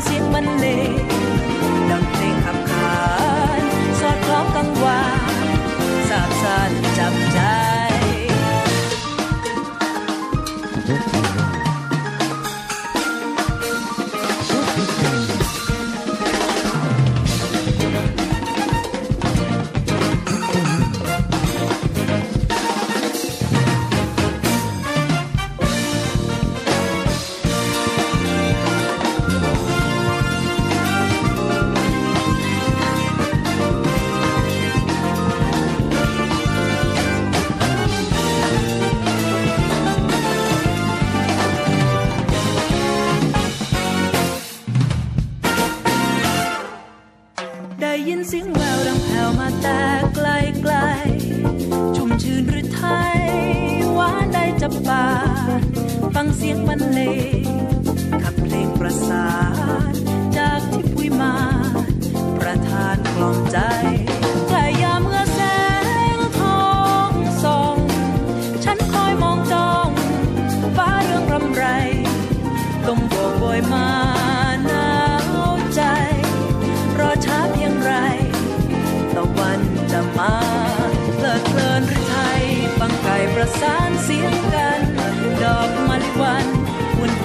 千万里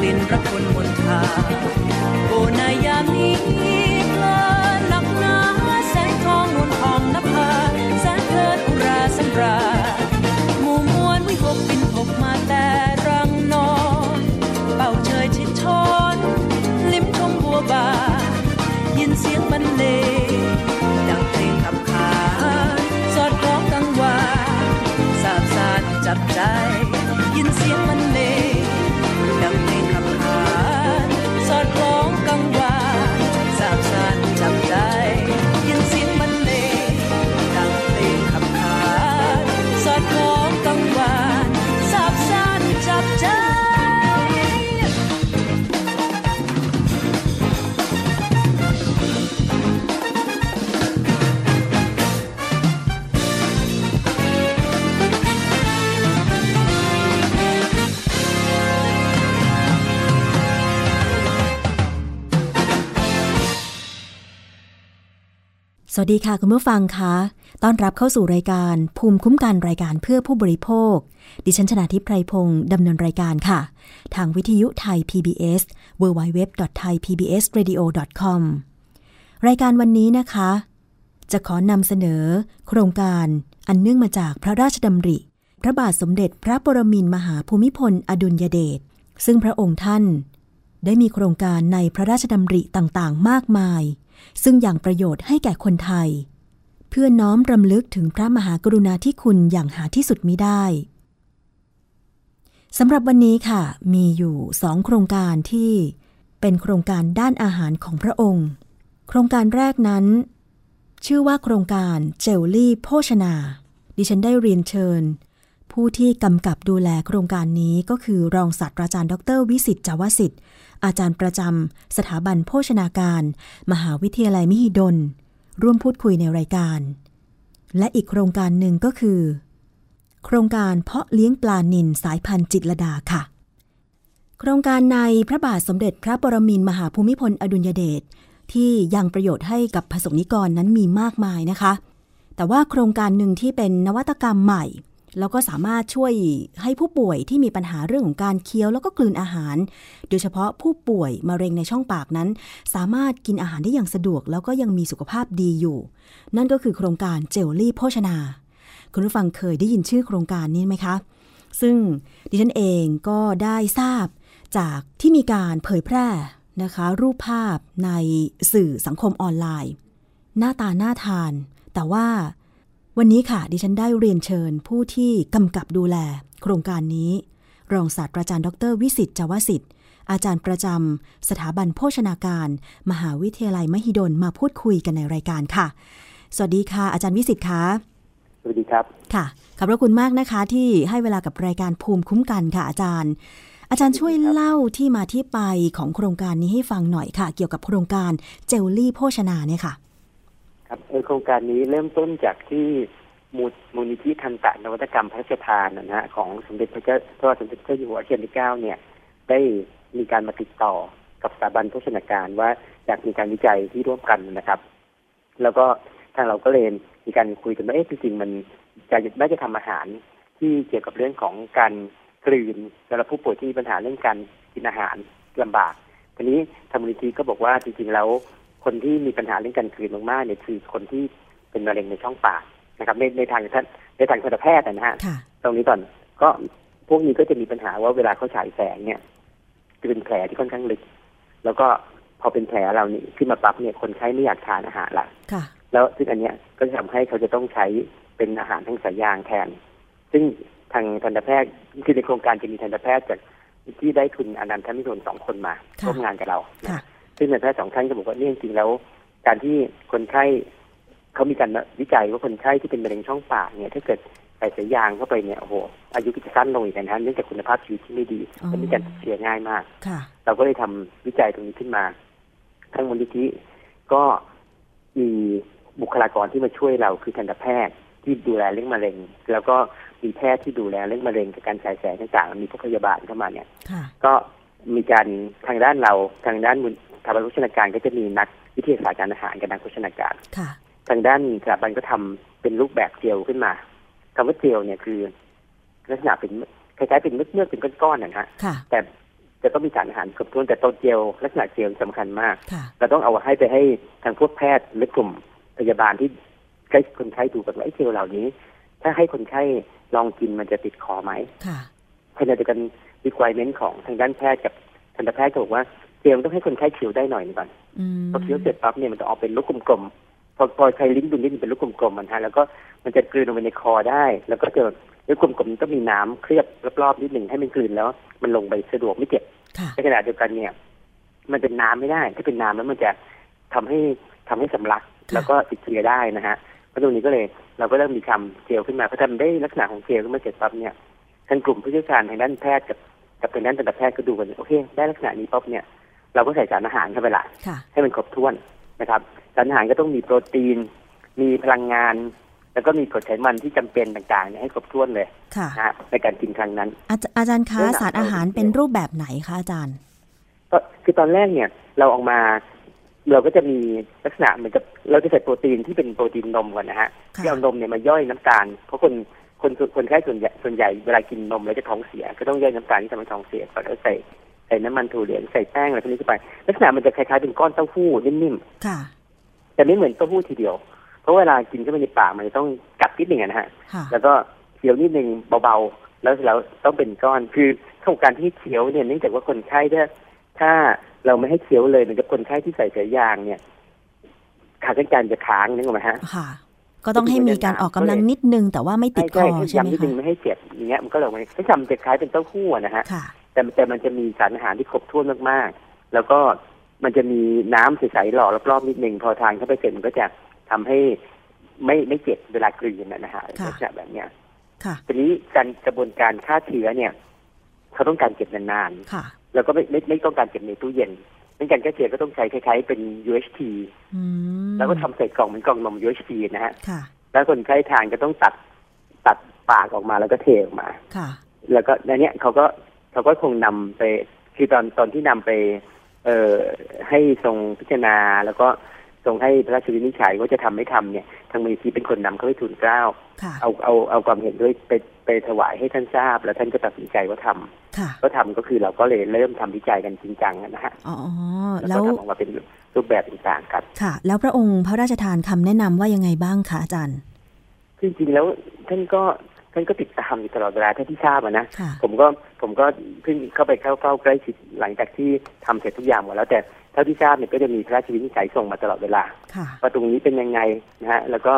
ลิ่นรักคนบนทางโอนายามี วัสดีค่ะคุณผู้ฟังคะต้อนรับเข้าสู่รายการภูมิคุ้มกันรายการเพื่อผู้บริโภค ดิฉันชนะทิพไพรพงศ์ดำเนินรายการค่ะ ทางวิทยุไทย PBS www.thaipbsradio.com รายการวันนี้นะคะ จะขอนำเสนอ โครงการอันเนื่องมาจากพระราชดำริ พระบาทสมเด็จพระปรมินมหาภูมิพลอดุลยเดชซึ่งพระองค์ท่าน ได้มีโครงการในพระราชดำริต่างๆ มากมาย ซึ่งอย่างประโยชน์ให้แก่คนไทย เพื่อน้อมรำลึกถึงพระมหากรุณาธิคุณอย่างหาที่สุดมิได้สำหรับวันนี้ค่ะ มีอยู่สองโครงการที่เป็นโครงการด้านอาหารของพระองค์ โครงการแรกนั้น ชื่อว่าโครงการเจลลี่โภชนา ดิฉันได้เรียนเชิญ ผู้ที่กำกับดูแลโครงการนี้ก็คือรองศาสตราจารย์ ดร วิสิตจาวสิทธิ์ อาจารย์ประจำสถาบันโภชนาการ มหาวิทยาลัยมหิดล ร่วมพูดคุยในรายการ และอีกโครงการหนึ่งก็คือ โครงการเพาะเลี้ยงปลานิลสายพันธุ์จิตรดาค่ะ โครงการในพระบาทสมเด็จพระปรมินมหาภูมิพลอดุลยเดชที่ยังประโยชน์ให้กับผสมนิกรนั้นมีมากมายนะคะ แต่ว่าโครงการหนึ่งที่เป็นนวัตกรรมใหม่ แล้วก็สามารถช่วยให้ผู้ป่วยที่มีปัญหาเรื่องของการเคี้ยวแล้วก็กลืนอาหาร โดยเฉพาะผู้ป่วยมะเร็งในช่องปากนั้น สามารถกินอาหารได้อย่างสะดวก แล้วก็ยังมีสุขภาพดีอยู่ นั่นก็คือโครงการเจลลี่โภชนา คุณผู้ฟังเคยได้ยินชื่อโครงการนี้ไหมคะ ซึ่งดิฉันเองก็ได้ทราบจากที่มีการเผยแพร่นะคะ รูปภาพในสื่อสังคมออนไลน์ หน้าตาน่าทาน แต่ว่า วันนี้ค่ะ ดิฉันได้เรียนเชิญผู้ที่กำกับดูแล โครงการนี้ รองศาสตราจารย์ ดร วิสิตจาวสิทธิ์ อาจารย์ประจำสถาบันโภชนาการ มหาวิทยาลัยมหิดลมาพูดคุยกันในรายการค่ะ สวัสดีค่ะ อาจารย์วิสิตค่ะสวัสดีครับค่ะขอบพระคุณมากนะคะ ที่ให้เวลากับรายการภูมิคุ้มกันค่ะอาจารย์ อาจารย์ช่วยเล่าที่มาที่ไปของโครงการนี้ให้ฟังหน่อยค่ะ เกี่ยวกับโครงการเจลลี่โภชนาเนี่ยค่ะ ครับโครงการนี้เริ่มต้นจากที่มูลมูลนิธิทันตะนวัตกรรมพระราชทานนะฮะของสมเด็จพระเจ้าพระสมเด็จพระเจ้าอยู่หัวรัชกาลที่เก้าเนี่ย ได้มีการมาติดต่อกับสถาบันโภชนาการว่าอยากมีการวิจัยที่ร่วมกันนะครับ แล้วก็ทางเราก็เลยมีการคุยกันว่าเอ๊ะจริงๆมันจะน่าจะทำอาหารที่เกี่ยวกับเรื่องของการกลืนสำหรับผู้ป่วยที่มีปัญหาเรื่องการกินอาหารลำบากทีนี้ทางมูลนิธิก็บอกว่าจริงๆแล้ว คนที่มีปัญหาเรื่องการกลืนมากๆเนี่ยคือคนที่เป็นมะเร็งในช่องปากนะครับในในทางท่านในทางการแพทย์นะฮะค่ะตรงนี้ก่อนก็พวกนี้ก็จะมีปัญหาว่าเวลาเขาฉายแสงเนี่ยจะเป็นแผลที่ค่อนข้างลึก แล้วก็พอเป็นแผลเรานี่ขึ้นมาปั๊บเนี่ยคนไข้ไม่อยากทานอาหารละค่ะแล้วซึ่งอันเนี้ยก็จะทำให้เขาจะต้องใช้เป็นอาหารทั้งสายยางแทน ซึ่งทางทันตแพทย์คือในโครงการจะมีทันตแพทย์จากที่ได้ทุนอนันทมิทุนสองคนมาค่ะร่วมงานกับเราค่ะ ซึ่งทันตแพทย์สองท่านก็บอกว่าเนี่ยจริงๆแล้ว การที่คนไข้เขามีการวิจัยว่าคนไข้ที่เป็นมะเร็งช่องปากเนี่ยถ้าเกิดใส่สายยางเข้าไปเนี่ยโอ้โหอายุก็จะสั้นลงอีกนะฮะเนื่องจากคุณภาพชีวิตที่ไม่ดีอ๋อและมีการติดเชื้อง่ายมากค่ะเราก็เลยทำวิจัยตรงนี้ขึ้นมาทางมูลนิธิก็มีบุคลากรที่มาช่วยเราคือทันตแพทย์ที่ดูแลเรื่องมะเร็ง แล้วก็มีแพทย์ที่ดูแลเรื่องมะเร็งกับการฉายแสงต่างๆมีพวกพยาบาลเข้ามาเนี่ยค่ะก็มีการทางด้านเราทางด้านมูล สถาบันโภชนาการก็จะมีนักวิทยาศาสตร์การอาหารกับนักโภชนาการค่ะทางด้านสถาบันก็ทำเป็นรูปแบบเจลขึ้นมาคำว่าเจลเนี่ยคือ ลักษณะเป็นคล้ายๆเป็นเมือกๆเป็นก้อนๆนะฮะค่ะแต่จะต้องมีสารอาหารครบถ้วนแต่ตัวเจลลักษณะเจลสำคัญมากค่ะเราต้องเอาให้ไปให้ทางพวกแพทย์หรือกลุ่มพยาบาลที่ใกล้คนไข้ดูกันว่าไอ้เจลเหล่านี้ ถ้าให้คนไข้ลองกินมันจะติดคอไหมค่ะขณะเดียวกัน requirement ของทางด้านแพทย์กับทันตแพทย์ก็บอกว่า เจลต้องให้คนไข้เคี้ยวได้หน่อยหนึงก่อนอืมพอเคี้ยวเสร็จปั๊บเนี่ยมันจะออกเป็นลูกกลมๆพอพอใช้ลิ้นดุลลิ้นเป็นลูกกลมๆมันฮะแล้วก็มันจะกลืนลงไปในคอได้ แล้วก็จะลูกกลมๆนี้ต้องมีน้ำเคลือบรอบๆนิดหนึ่งให้มันกลืนแล้ว มันลงไปสะดวกไม่เจ็บค่ะในขณะเดียวกันเนี่ย มันเป็นน้ำไม่ได้ ถ้าเป็นน้ำแล้วมันจะทำให้ทำให้สำลักค่ะแล้วก็ติดเชื้อได้นะฮะเพราะตรงนี้ก็เลยเราก็เริ่มมีทำเจลขึ้นมาพอทำได้ลักษณะของเจลขึ้นมาเสร็จปั๊บเนี่ยทางกลุ่มผู้เชี่ยวชาญทางด้านแพทย์กับกับทางด้านทันตแพทย์ก็ดูกันโอเค ได้ลักษณะนี้ปั๊บเนี่ย เราก็ใส่สารอาหารเข้าไปละค่ะให้มันครบถ้วนนะครับสารอาหารก็ต้องมีโปรตีน มีพลังงาน แล้วก็มีกรดไขมันที่จำเป็นต่างๆเนี่ยให้ครบถ้วนเลยค่ะนะฮะในการกินครั้งนั้น อาจอาจารย์คะเรื่องหนักสารอาหารเป็นรูปแบบไหนคะอาจารย์ ก็คือตอนแรกเนี่ย เราออกมาเราก็จะมีลักษณะเหมือนกับเราจะใส่โปรตีนที่เป็นโปรตีนนมก่อนนะฮะค่ะที่เอานมเนี่ยมาย่อยน้ำตาลเพราะคนคนคนไข้ส่วนใหญ่ส่วนใหญ่เวลากินนมแล้วจะท้องเสีย ก็ต้องย่อยน้ำตาลที่ทำให้ท้องเสียก่อนแล้วใส่ใส่น้ำมันถั่วเหลืองใส่แป้งอะไรพวกนี้เข้าไป ลักษณะมันจะคล้ายๆเป็นก้อนเต้าหู้นิ่มค่ะๆแต่ไม่เหมือนเต้าหู้ทีเดียว เพราะเวลากินเข้าไปในปากมันจะต้องกัดนิดหนึ่งอะนะฮะค่ะแล้วก็เคี้ยวนิดนึงเบาๆ แล้วเราต้องเป็นก้อน คือโครงการที่เคี้ยวเนี่ยเนื่องจากว่าคนไข้ถ้าถ้าเราไม่ให้เคี้ยวเลยเหมือนกับคนไข้ที่ใส่สายยางเนี่ยขากรรไกรจะค้างนึกออกไหมฮะค่ะก็ต้องให้มีการออกกำลังนิดนึงแต่ว่าไม่ติดคอให้ใช่ไหมยำนิดนึคะงไม่ให้เจ็บอย่างเงี้ยมันก็เลยไม่ให้ทำจะคล้ายเป็นเต้าหู้อะนะฮะค่ะ แต่แต่มันจะมีสารอาหารที่ครบถ้วนมากๆ แล้วก็มันจะมีน้ำใสๆหล่อรอบๆนิดนึงพอทานเข้าไปเสร็จมันก็จะทำให้ไม่ไม่เจ็บเวลากลืนนะฮะค่ะลักษณะแบบเนี้ยค่ะทีนี้การกระบวนการฆ่าเชื้อเนี่ย เขาต้องการเก็บนานค่ะๆแล้วก็ไม่ไม่ไม่ต้องการเก็บในตู้เย็นในการฆ่าเชื้อก็ต้องใช้คล้ายๆเป็น UHT อืมแล้วก็ทำใส่กล่องเหมือนกล่องนม UHT นะฮะค่ะแล้วคนไข้ทานก็ต้องตัดตัดปากออกมาแล้วก็เทออกมาค่ะแล้วก็ในเนี้ยเขาก็ เขาก็คงนำไป คือตอนตอนที่นำไป เอ่อให้ทรงพิจารณา แล้วก็ทรงให้พระราชวินิจฉัยว่าจะทำไม่ทำเนี่ย ทางมูลนิธิเป็นคนนำเข้าไปทูลเกล้าค่ะเอาเอาเอาความเห็นด้วยไปไปถวายให้ท่านทราบ แล้วท่านก็ตัดสินใจว่าทำค่ะก็ทำก็คือเราก็เลยเริ่มทำวิจัยกันจริงจังนะฮะอ๋อแล้วแล้ก็วทำออกมาเป็นรูปแบบต่างๆครับค่ะ แล้วพระองค์พระราชทานคำแนะนำว่ายังไงบ้างคะอาจารย์จริงๆแล้วท่านก็ ท่านก็ติดตามอยู่ตลอดเวลาเท่าที่ทราบอะนะค่ะผมก็ผมก็เพิ่งเข้าไปเข้าเฝ้าใกล้ชิดหลังจากที่ทำเสร็จทุกอย่างหมดแล้วแต่เท่าที่ทราบเนี่ยก็จะมีพระราชวินิจฉัยส่งมาตลอดเวลาค่ะว่าตรงนี้เป็นยังไงนะฮะแล้วก็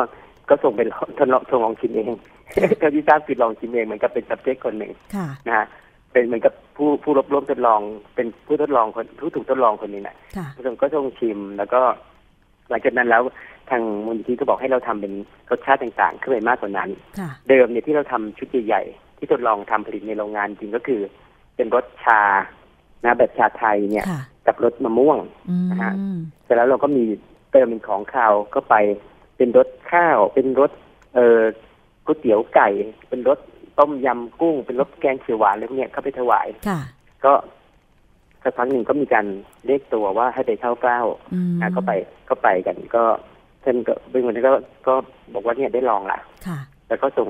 ก็ส่งเป็นทดลองทดลองชิมเองเท่าที่ทราบคือลองชิมเองเหมือนกับเป็น subject คนหนึ่งค่ะนะฮะเป็นเหมือนกับผู้ผู้รับร่วมทดลองเป็นผู้ทดลองคนผู้ถูกทดลองคนหนึงนะค่ะผู้ทดก็ทรงชิมแล้วก็ หลังจากนั้นแล้วทางมูลนิธิก็บอกให้เราทำเป็นรสชาติต่างๆ ขึ้นไปมากกว่านั้นค่ะเดิมเนี่ยที่เราทำชุดใหญ่ๆที่ทดลองทำผลิตในโรงงานจริงก็คือ เป็นรสชานะแบบชาไทยเนี่ยค่ะกับรสมะม่วงอืมนะฮะเสร็จแล้วเราก็มีเติมเป็นของข้าวก็ไปเป็นรสข้าว เป็นรสเอ่อก๋วยเตี๋ยวไก่ เป็นรสต้มยำกุ้ง เป็นรสแกงเขียวหวานอะไรพวกเนี้ยเข้าไปถวายค่ะก็ สักพักหนึ่งก็มีการเรียกตัวว่าให้ไปเข้าเฝ้าอืมนะก็ไปก็ไปกันก็ท่านก็เป็นคนที่ก็ก็บอกว่าเนี่ยได้ลองละค่ะแล้วก็ส่ง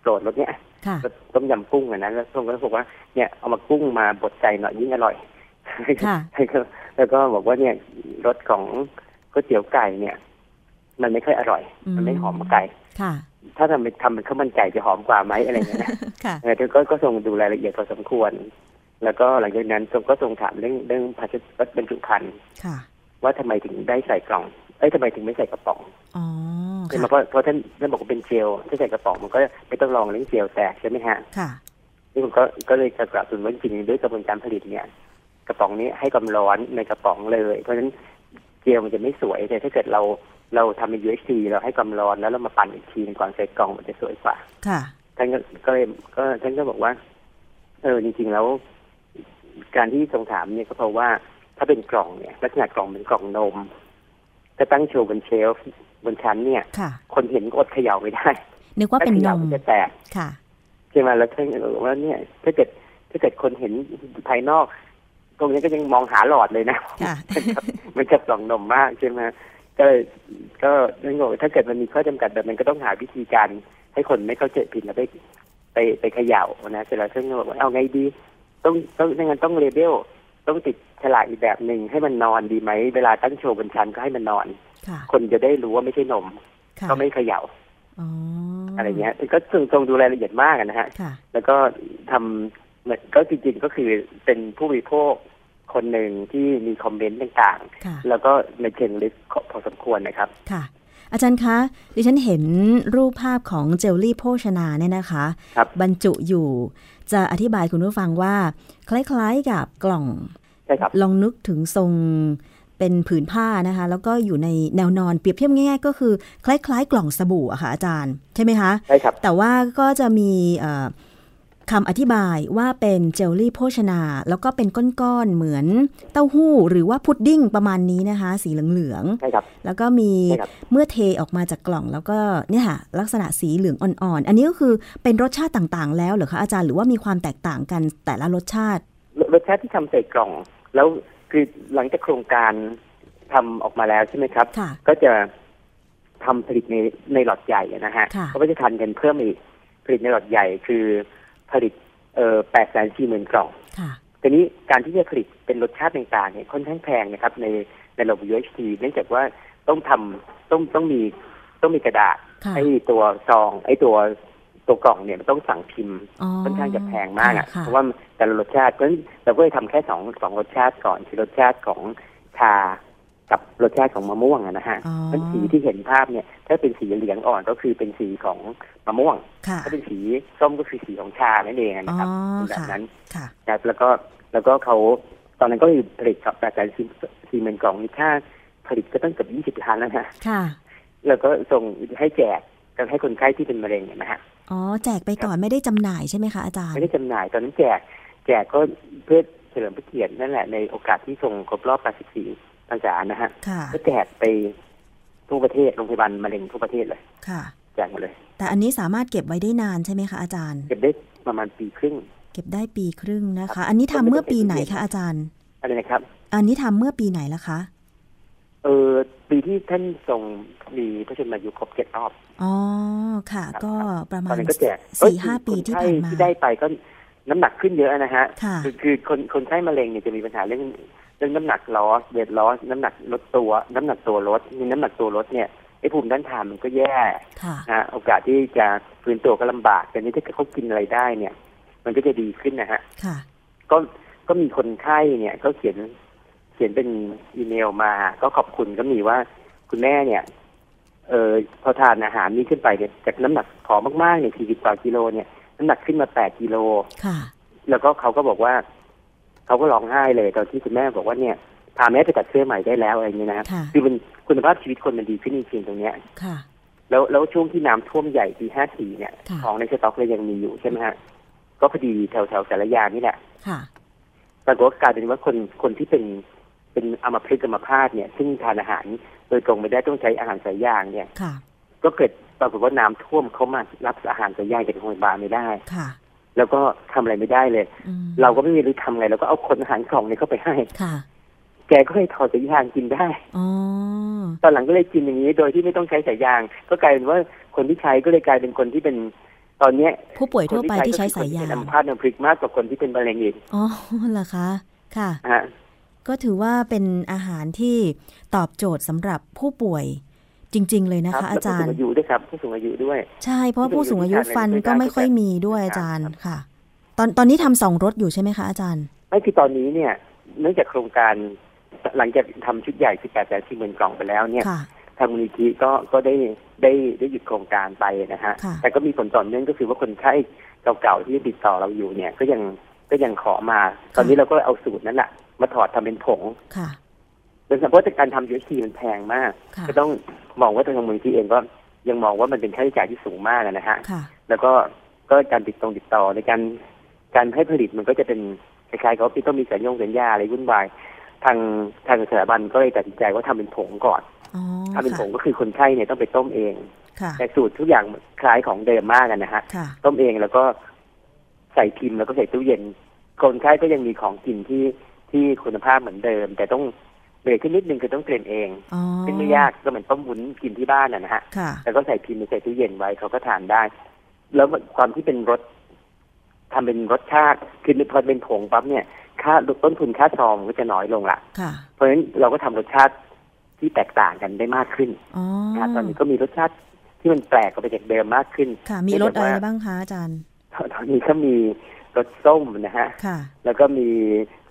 โปรดรสเนี้ยค่ะรสต้มยำกุ้งอะนะแล้วทรงก็บอกว่าเนี่ยเอามากุ้งมาบดใจหน่อยยิ่งอร่อยค่ะแล้วก็แล้วก็บอกว่าเนี่ยรสของก๋วยเตี๋ยวไก่เนี่ย มันไม่ค่อยอร่อยอืมมันไม่หอมเหมือนไก่ค่ะถ้าทำเป็นทำเป็นข้าวมันไก่จะหอมกว่าไหมอะไรเงี้ยนะค่ะเออท่านก็ก็ทรงดูรายละเอียดพอสมควร แล้วก็หลังจากนั้นทรงก็ทรงถามเรื่องเรื่องพัสดุบรรจุภัณฑ์ค่ะว่าทำไมถึงได้ใส่กล่อง เอ้ยทำไมถึงไม่ใส่กระป๋องอ๋อใช่ไหมค่ะเพราะเพราะท่านท่านบอกว่าเป็นเจลถ้าใส่กระป๋องมันก็ไม่ต้องลองเรื่องเจลแตกใช่ไหมฮะค่ะนี่ผมก็ก็เลยจะกลับถึงว่าจริงๆด้วยกระบวนการผลิตเนี่ย กระป๋องนี้ให้ความร้อนในกระป๋องเลย เพราะฉะนั้นเจลมันจะไม่สวยแต่ถ้าเกิดเราเราทำเป็น UHT เราให้ความร้อนแล้วเรามาปั่นอีกทีหนึงก่อนใส่กล่องมันจะสวยกว่า ค่ะท่านก็ก็เลยก็ท่านก็บอกว่า เออจริงๆแล้ว การที่ทรงถามเนี่ยก็เพราะว่าถ้าเป็นกล่องเนี่ยลักษณะกล่องเป็นกล่องนมถ้าตั้งโชว์บนเชลฟ์บนชั้นเนี่ยค่ะคนเห็นก็อดเขย่าไม่ได้นึกว่าเป็นถ้นขย่ามมันจะแตกค่ะใช่ไหมแล้วท่านก็บอกว่าเนี่ยถ้าเกิดถ้าเกิดคนเห็นภายนอก ตรงนี้ก็ยังมองหาหลอดเลยนะค่ะมันจะกล่องนมมากใช่ไหมก็ก็นั่นก็บอกว่าถ้าเกิดมันมีข้อจำกัดแบบนั้นก็ต้องหาวิธีการให้คนไม่เข้าใจผิดแล้วไปไปไปเขย่านะเสร็จแล้วท่านก็บอกว่าเอาไงดี ต้องต้องไม่งั้นต้องเลเบลต้องติดฉลากอีกแบบหนึ่งให้มันนอนดีไหม เวลาตั้งโชว์บนชั้นก็ให้มันนอนค่ะคนจะได้รู้ว่าไม่ใช่นมค่ะก็ไม่เขย่าอ๋อออะไรเงี้ยก็ทรงทรงดูรายละเอียดมากอะนะฮะค่ะแล้วก็ทำเหมือนก็จริงๆก็คือเป็นผู้บริโภคคนหนึ่งที่มีคอมเมนต์ต่างค่ะๆแล้วก็ในเชิงลึกพอสมควรนะครับ ค่ะ อาจารย์คะ ดิฉันเห็นรูปภาพของเจลลี่โภชนาเนี่ยนะคะครับบรรจุอยู่ จะอธิบายคุณผู้ฟังว่า คล้ายๆกับกล่องใช่ครับลองนึกถึงทรงเป็นผืนผ้านะคะ แล้วก็อยู่ในแนวนอนเปรียบเทียบง่าย ๆ ก็คือ คล้าย ๆ กล่องสบู่อะค่ะอาจารย์ ใช่ไหมคะใช่ครับแต่ว่าก็จะมีเอ่อ คำอธิบายว่าเป็นเจลลี่โภชนา แล้วก็เป็นก้อนๆเหมือนเต้าหู้ หรือว่าพุดดิ้งประมาณนี้นะคะ สีเหลืองใช่ครับๆแล้วก็มีใช่ครับเมื่อเทออกมาจากกล่องแล้วก็เนี่ยค่ะลักษณะสีเหลืองอ่อนๆ อันนี้ก็คือเป็นรสชาติต่างๆ แล้วเหรอคะอาจารย์หรือว่ามีความแตกต่างกันแต่ละรสชาติรสชาติที่ทำใส่กล่อง แล้วคือหลังจากโครงการทำออกมาแล้วใช่ไหมครับค่ะก็จะทำผลิตในในหลอดใหญ่อะนะฮะค่ะเขาก็จะทันกันเพิ่มอีกผลิตในหลอดใหญ่คือ ผลิตเอ่อแปดแสนสี่หมื่นกล่องค่ะทีนี้การที่จะผลิตเป็นรสชาติต่างๆเนี่ยค่อนข้างแพงนะครับ ในในระบบ UHT เนื่องจากว่าต้องทำต้องต้องมีต้องมีกระดาษค่ะไอ้ตัวซอง ไอ้ตัวตัวกล่องเนี่ยมันต้องสั่งพิมพ์อ๋อค่อนข้างจะแพงมากอะค่เพราะว่าแต่ละรสชาติเพราะฉะนั้นเราก็เลยทำแค่สองสองรสชาติก่อนคือรสชาติของชา กับรสชาติของมะม่วงอะนะฮะอ๋อมันสีที่เห็นภาพเนี่ย ถ้าเป็นสีเหลืองอ่อนก็คือเป็นสีของมะม่วงค่ะถ้าเป็นสีส้มก็คือสีของชานั่นเองอ๋อนะครับเป็นแบบค่ะนั้นค่ะนะครับแล้วก็แล้วก็เขาตอนนั้นก็คือผลิตกับแบบการซีเมนต์กล่องนี่ค่าผลิตก็ตั้งเกือบยี่สิบล้านแล้วนะค่ะแล้วก็ส่งให้แจกกันให้คนไข้ที่เป็นมะเร็งเนี่ยนะฮะอ๋อแจกไปก่อนไม่ได้จำหน่ายใช่ไหมคะอาจารย์ไม่ได้จำหน่ายตอนนั้นแจกแจกก็เพื่อเฉลิมพระเกียรตินั่นแหละในโอกาสที่ทรงครบรอบ 84 พรรษานะฮะค่ะก็แจกไปทั่วประเทศโรงพยาบาลมะเร็งทั่วประเทศเลยค่ะแจกหมดเลย แต่อันนี้สามารถเก็บไว้ได้นานใช่ไหมคะอาจารย์ เก็บได้ประมาณปีครึ่ง เก็บได้ปีครึ่งนะคะ อันนี้ทำเมื่อปีไหนคะอาจารย์อะไรนะครับ อันนี้ทำเมื่อปีไหนละคะเออปีที่ท่านทรงมีพระชนมายุครบเจ็ดรอบ อ๋อ ค่ะครับก็ประตมาอนณนั้นก็แจกสี่ห้าเอ้ปียที่คนไข้ผ่านมาที่ได้ไปก็น้ำหนักขึ้นเยอะนะฮะค่ะคือคือคนคนไข้มะเร็งเนี่ยจะมีปัญหาเรื่อง เรื่องน้ำหนักลอสเวทลอสน้ำหนักลดตัว น้ำหนักตัวลดมีน้ำหนักตัวลดเนี่ยไอ้ภูมิต้านทานมันก็แย่ค่ะนะฮะโอกาสที่จะฟื้นตัวก็ลำบากแต่นี่ถ้าเกิดเขากินอะไรได้เนี่ย มันก็จะดีขึ้นนะฮะค่ะก็ก็มีคนไข้เนี่ยเขาเขียนเขียนเป็นอีเมลมา ก็ขอบคุณก็มีว่าคุณแม่เนี่ยเออพอทานอาหารนี้ขึ้นไปเนี่ยจากน้ำหนักผอมมากๆเนี่ยสี่สิบกว่ากิโลเนี่ย น้ำหนักขึ้นมาแปดกิโลค่ะแล้วก็เขาก็บอกว่า เขาก็ร้องไห้เลยตอนที่คุณแม่บอกว่าเนี่ยพาแม่ไปตัดเสื้อใหม่ได้แล้วอะไรอย่างเงี้ยนะครับค่ะคือมันคุณภาพชีวิตคนมันดีขึ้นจริงๆตรงเนี้ยค่ะ แล้วแล้วช่วงที่น้ำท่วมใหญ่ปีห้าสี่เนี่ยค่ะของในสต็อกเลยยังมีอยู่ใช่ไหมฮะก็พอดีแถวแถวสารยานี่แหละค่ะปรากฏว่ากลายเป็นว่าคนคนที่เป็นเป็นอัมพฤกษ์อัมพาตเนี่ย ซึ่งทานอาหารโดยตรงไม่ได้ต้องใช้อาหารสายยางเนี่ยค่ะก็เกิดปรากฏว่าน้ำท่วมเขามารับอาหารสายยางจากโรงพยาบาลไม่ได้ค่ะ แล้วก็ทำอะไรไม่ได้เลยอืมเราก็ไม่มีรู้ทำไงเราก็เอาคนอาหารกล่องเนี่ยเข้าไปให้ค่ะ แกก็ให้ถอดสายยางกินได้อ๋อตอนหลังก็เลยกินอย่างนี้ โดยที่ไม่ต้องใช้สายยาง ก็กลายเป็นว่าคนที่ใช้ก็เลยกลายเป็นคนที่เป็นตอนเนี้ย ผู้ป่วยทั่วไปที่ใช้คนสายที่ยาเป็นงอัมพาตอัมพฤกษ์มากกว่าคนที่เป็นมะเร็งอีกอ๋อเหรอคะค่ะนะฮะก็ถือว่าเป็นอาหารที่ตอบโจทย์สำหรับผู้ป่วย จริง ๆ เลยนะครัคะบอาจารย์แล้วผู้สูงอายุด้วยครับผู้สูงอายุด้วย ใช่เพราะว่าผู้สูงอายุฟันก็ไม่ค่อยมีด้วยอาจารย์ครับค่ะ ตอนตอนนี้ทำสองรถอยู่ใช่ไหมคะอาจารย์ ไม่คือตอนนี้เนี่ยเนื่องจากโครงการหลังจากทำชุดใหญ่ 18แสนสี่หมื่นกล่องไปแล้วเนี่ยค่ะทางมูลนิธิก็ก็ได้ได้ได้หยุดโครงการไปนะฮะค่ะแต่ก็มีผลต่อเนื่องก็คือว่าคนไข้เก่าๆที่ติดต่อเราอยู่เนี่ยก็ยังก็ยังขอมา ตอนนี้เราก็เอาสูตรนั้นแหละมาถอดทำเป็นผง ค่ะเป็นเพราะการทำ UHT มันแพงมากค่ะก็ต้องมองว่าทางมูลนิธิเองก็ยังมองว่ามันเป็นค่าใช้จ่ายที่สูงมากอะนะฮะค่ะแล้วก็ก็การติดตรงติดต่อในการการให้ผลิตมันก็จะเป็นคล้ายๆกับว่าต้องมีสัญญงสัญญาอะไรวุ่นวาย ทางทางสถาบันก็เลยตัดสินใจว่าทำเป็นผงก่อนอ๋อทำเป็นผค่ะงก็คือคนไข้เนี่ยต้องไปต้มเองค่ะแต่สูตรทุกอย่างคล้ายของเดิมมากอะนะฮะค่ะต้มเองแล้วก็ใส่พิมพ์แล้วก็ใส่ตู้เย็น คนไข้ก็ยังมีของกินที่ที่คุณภาพเหมือนเดิม แต่ต้อง เบรกขึ้นนิดนึงคือต้องเตรียมเองอ๋อซึ่งไม่ยากก็เหมือนต้มวุ้นกินที่บ้านอะนะฮะค่ะแล้วก็ใส่พิมพ์ใส่ตู้เย็นไว้เขาก็ทานได้ แล้วความที่เป็นรสทำเป็นรสชาติคือพอเป็นผงปั๊บเนี่ย ค่าต้นทุนค่าซองก็จะน้อยลงละค่ะเพราะฉะนั้นเราก็ทำรสชาติที่แตกต่างกันได้มากขึ้นอ๋อนะฮะตอนนี้ก็มีรสชาติที่มันแปลกกว่าไปจากเดิมมากขึ้น ค่ะ มีรสอะไรบ้างคะอาจารย์ ตอนนี้ก็มีรสส้มนะฮะค่ะแล้วก็มี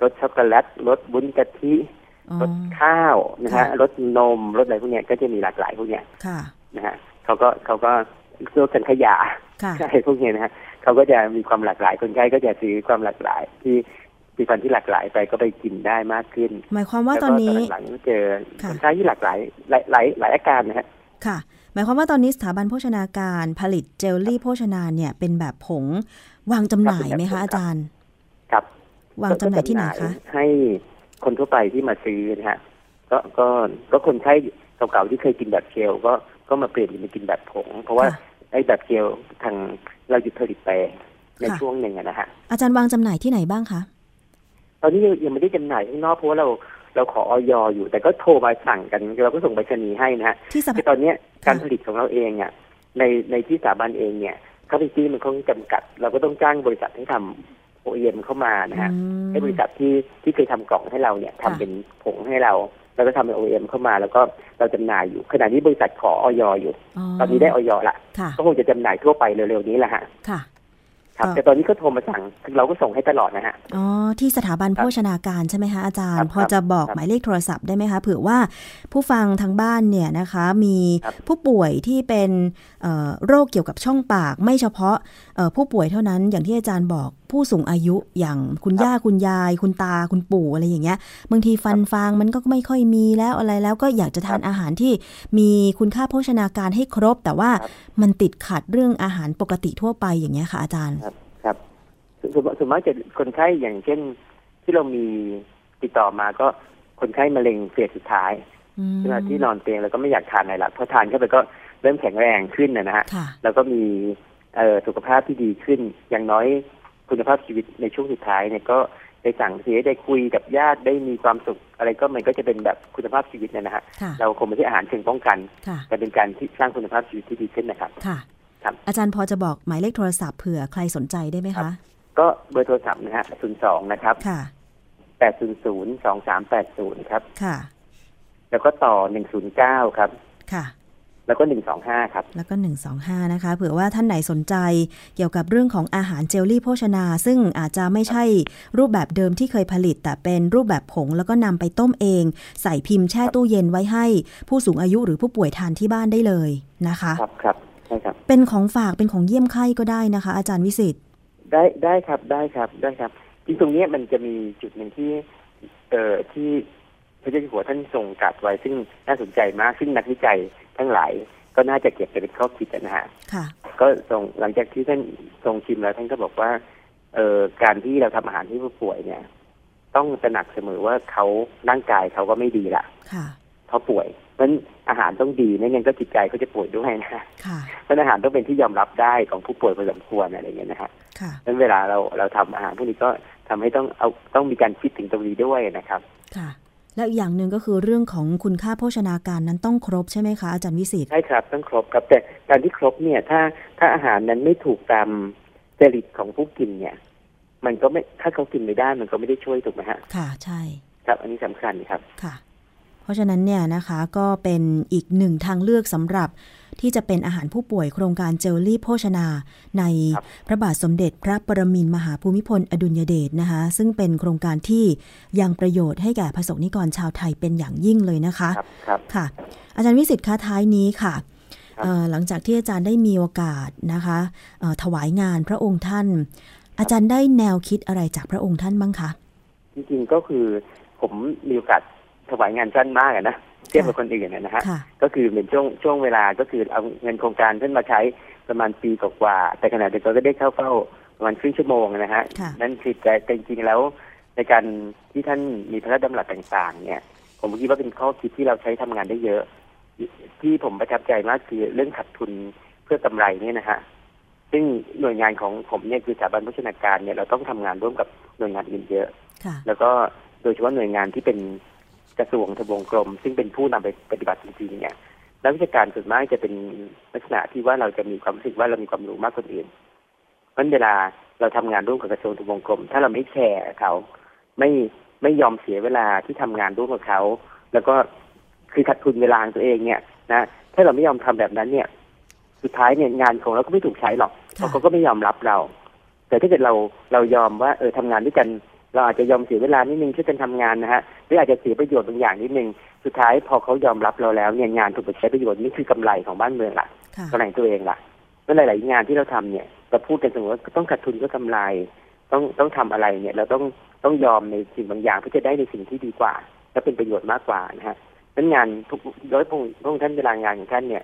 รสช็อกโกแลต รสวุ้นกะทิอ๋อ รสข้าวนะฮะค่ะรสนมรสอะไรพวกเนี้ยก็จะมีหลากหลายพวกเนี้ยค่ะนะฮะเขาก็เขาก็รสสังขยาค่ะใช่พวกเนี้ยนะฮะเขาก็จะมีความหลากหลายคนไข้ก็จะซื้อความหลากหลายที่มีพันธุ์ที่หลากหลายไปก็ไปกินได้มากขึ้น หมายความว่าตอนนี้แล้วก็หลังๆเจอค่ะคนไข้ที่หลากหลายหลายหลายหลายอาการนะฮะค่ะ หมายความว่าตอนนี้สถาบันโภชนาการผลิตเจลลี่โภชนาเนี่ยเป็นแบบผงวางจำหน่ายไหมคะอาจารย์ ครับ วางจำหน่ายที่ไหนคะให้ คนทั่วไปที่มาซื้อนะฮะก็ก็ก็คนไข้เก่าๆที่เคยกินแบบเจลก็ก็มาเปลี่ยนมากินแบบผง เพราะว่าค่ะไอ้แบบเจลทางเราหยุดผลิตไปในค่ะช่วงหนึ่งอะนะฮะอาจารย์วางจำหน่ายที่ไหนบ้างคะตอนนี้ยังไม่ได้จำหน่ายข้างนอกเพราะว่าเราเราขอออยอยู่ แต่ก็โทรมาสั่งกันเราก็ส่งไปรษณีย์ให้นะฮะที่สคือภาตอนเนี้ยค่ะการผลิตของเราเองเนี่ยในในที่สถาบันเองเนี่ยคาพิตี้มันคงจำกัด เราก็ต้องจ้างบริษัทให้ทำ โอเอ็มเข้ามานะฮะอืมให้บริษัทที่ที่เคยทำกล่องให้เราเนี่ยทำค่ะเป็นผงให้เรา แล้วก็ทำเป็นโอเอ็มเข้ามา แล้วก็เราจำหน่ายอยู่ ขณะนี้บริษัทขอออยอยู่ ตอนนี้ได้ออยละค่ะก็คงจะจำหน่ายทั่วไปเร็วๆนี้แหละฮะค่ะครับก็แต่ตอนนี้ก็โทรมาสั่งคือเราก็ส่งให้ตลอดนะฮะอ๋อที่สถาบันครับโภชนาการใช่ไหมคะอาจารครัย์บพอจะบอกครับหมายเลขโทรศัพท์ได้ไหมคะเผื่อว่าผู้ฟังทางบ้านเนี่ยนะคะ มีครับผู้ป่วยที่เป็นเอ่อโรคเกี่ยวกับช่องปาก ไม่เฉพาะเอ่อ ผู้ป่วยเท่านั้นอย่างที่อาจารย์บอกผู้สูงอายุอย่างคุณย่าคุณยาย คุณตาคุณปู่อะไรอย่างเงี้ยบางทีฟันฟางมันก็ไม่ค่อยมีแล้วอะไรแล้วก็อยากจะทานอาหารที่มีคุณค่าโภชนาการให้ครบ แต่ว่าครับมันติดขัดเรื่องอาหารปกติทั่วไปอย่างเงี้ยค่ะอาจารย์ครับครับส่วนส่วนมากจะคนไข้อย่างเช่นที่เรามีติดต่อมาก็คนไข้มะเร็งเฟสสุดท้ายอืมเวลาที่นอนเตียงแล้วก็ไม่อยากทานอะไรละพอทานเข้าไปก็เริ่มแข็งแรงขึ้นนะนะฮะค่ะแล้วก็มี เอ่อสุขภาพที่ดีขึ้น อย่างน้อยคุณภาพชีวิตในช่วงสุดท้ายเนี่ยก็ได้สั่งเสียได้คุยกับญาติได้มีความสุข อะไรก็มันก็จะเป็นแบบคุณภาพชีวิตเนยนะฮะค่ะเราคงไม่ใช่อาหารเชิงป้องกันค่ะแต่เป็นการที่สร้างคุณภาพชีวิตที่ดีขึ้นนะครับค่ะครับอาจารย์พอจะบอกหมายเลขโทรศัพท์เผื่อใครสนใจได้ไหมครัคะบก็เบอร์โทรศัพท์นะฮะ02นะครับค่ะ800 2380ครับค่ะ แล้วก็ต่อ109ครับค่ะ แล้วก็ 125 ครับ แล้วก็ 125 นะคะ เผื่อว่าท่านไหนสนใจเกี่ยวกับเรื่องของอาหารเจลลี่โภชนา ซึ่งอาจจะไม่ใช่รูปแบบเดิมที่เคยผลิต แต่เป็นรูปแบบผงแล้วก็นำไปต้มเอง ใส่พิมพ์แช่ตู้เย็นไว้ให้ ผู้สูงอายุหรือผู้ป่วยทานที่บ้านได้เลยนะคะ ครับครับใช่ครับ เป็นของฝากเป็นของเยี่ยมไข้ก็ได้นะคะ อาจารย์วิสิตได้ได้ครับได้ครับได้ครับจริงตรงเนี้ยมันจะมีจุดหนึ่งที่เอ่อที่ พระเจ้าอยู่หัวท่านทรงตรัดไว้ซึ่งน่าสนใจมากซึ่งนักวิจัยทั้งหลายก็น่าจะเก็บไปเป็นข้อคิดนะฮะค่ะก็ทรงหลังจากที่ท่านทรงชิมแล้วท่านก็บอกว่าเอ่อการที่เราทำอาหารให้ผู้ป่วยเนี่ย ต้องตระหนักเสมอว่าเขาร่างกายเขาก็ไม่ดีละค่ะเขาป่วยเพราะฉะนั้นอาหารต้องดีไม่งั้นก็จิตใจเขาจะป่วยด้วยนะค่ะเพราะฉะนั้นอาหารต้องเป็นที่ยอมรับได้ของผู้ป่วยพอสมควรอะไรอย่างเงี้ยนะฮะค่ะนั้นเวลาเราเราทำอาหารพวกนี้ก็ทำให้ต้องเอาต้องมีการคิดถึงตรงนี้ด้วยนะครับค่ะ แล้วอีกอย่างหนึ่งก็คือเรื่องของคุณค่าโภชนาการนั้นต้องครบใช่ไหมคะอาจารย์วิสิตใช่ครับต้องครบครับแต่การที่ครบเนี่ยถ้าถ้าอาหารนั้นไม่ถูกตามจริตของผู้กินเนี่ย มันก็ไม่ถ้าเขากินไม่ได้มันก็ไม่ได้ช่วยถูกไหมฮะค่ะใช่ ครับ อันนี้สำคัญครับค่ะเพ ราะฉะนั้นเนี่ยนะคะก็เป็นอีกหนึ่งทางเลือกสำหรับที่จะเป็นอาหารผู้ป่วยโครงการเจลลี่โภชนา ในครับพระบาทสมเด็จพระปรมินทรมหาภูมิพลอดุลยเดชนะคะซึ่งเป็นโครงการที่ยังประโยชน์ให้แก่ประสบนิกรชาวไทยเป็นอย่างยิ่งเลยนะคะครับครับค่ะ อาจารย์วิสิทธิ์คะท้ายนี้ค่ะครับเอ่อหลังจากที่อาจารย์ได้มีโอกาสนะคะเอ่อถวายงานพระองค์ท่าน อาจารย์ได้แนวคิดอะไรจากพระองค์ท่านบ้างคะจริงๆก็คือผมมีโอกาส ถวายงานสั้นมากอะนะเทียบกับคนอื่นนะนะฮะค่ะก็คือเป็นช่วงช่วงเวลาก็คือเอาเงินโครงการท่านมาใช้ประมาณปีกว่าๆแต่ขณะเดียวกันก็ได้เข้าเฝ้าประมาณครึ่งชั่วโมงนะฮะค่ะนั่นคือแต่แต่จริงๆแล้ว ในการที่ท่านมีพระราชดำรัสต่างๆ เนี่ย ผมคิดว่าเป็นข้อคิดที่เราใช้ทำงานได้เยอะ ที่ผมประทับใจมากคือเรื่องขาดทุนเพื่อกำไรเนี่ยนะฮะซึ่งหน่วยงานของผมเนี่ยคือสถาบันพัฒนาการเนี่ยเราต้องทำงานร่วมกับหน่วยงานอื่นเยอะค่ะแล้วก็โดยเฉพาะหน่วยงานที่เป็น กระทรวงทบวงกรม ซึ่งเป็นผู้นำไปปฏิบัติจริงๆเนี่ยนักวิชาการส่วนมากจะเป็นลักษณะที่ว่าเราจะมีความรู้สึกว่าเรามีความรู้มากกว่าคนอื่นเพราะเวลาเราทำงานร่วมกับกระทรวงทบวงกรม ถ้าเราไม่แชร์เขาไม่ไม่ยอมเสียเวลาที่ทำงานร่วมกับเขา แล้วก็คือขาดทุนเวลาตัวเองเนี่ยนะถ้าเราไม่ยอมทำแบบนั้นเนี่ย สุดท้ายเนี่ยงานของเราก็ไม่ถูกใช้หรอกเพราะเขาก็ไม่ยอมรับเรา แต่ถ้าเกิดเราเรายอมว่าเออทำงานด้วยกัน เราอาจจะยอมเสียเวลานิดนึงช่วยกันทำงานนะฮะหรืออาจจะเสียประโยชน์บางอย่างนิดนึงสุดท้ายพอเขายอมรับเราแล้วเนี่ยงานถูกไปใช้ประโยชน์นี่คือกำไรของบ้านเมืองละค่ะกำไรของตัวเองละแล้วหลาย ๆ งานที่เราทำเนี่ยเราพูดกันเสมอว่าต้องขาดทุนก็กำไร ต้องต้องทำอะไรเนี่ย เราต้องต้องยอมในสิ่งบางอย่างเพื่อจะได้ในสิ่งที่ดีกว่า และเป็นประโยชน์มากกว่านะฮะนั้นงานทุกโดยพระองค์พระองค์ท่านเวลางานของท่านเนี่ย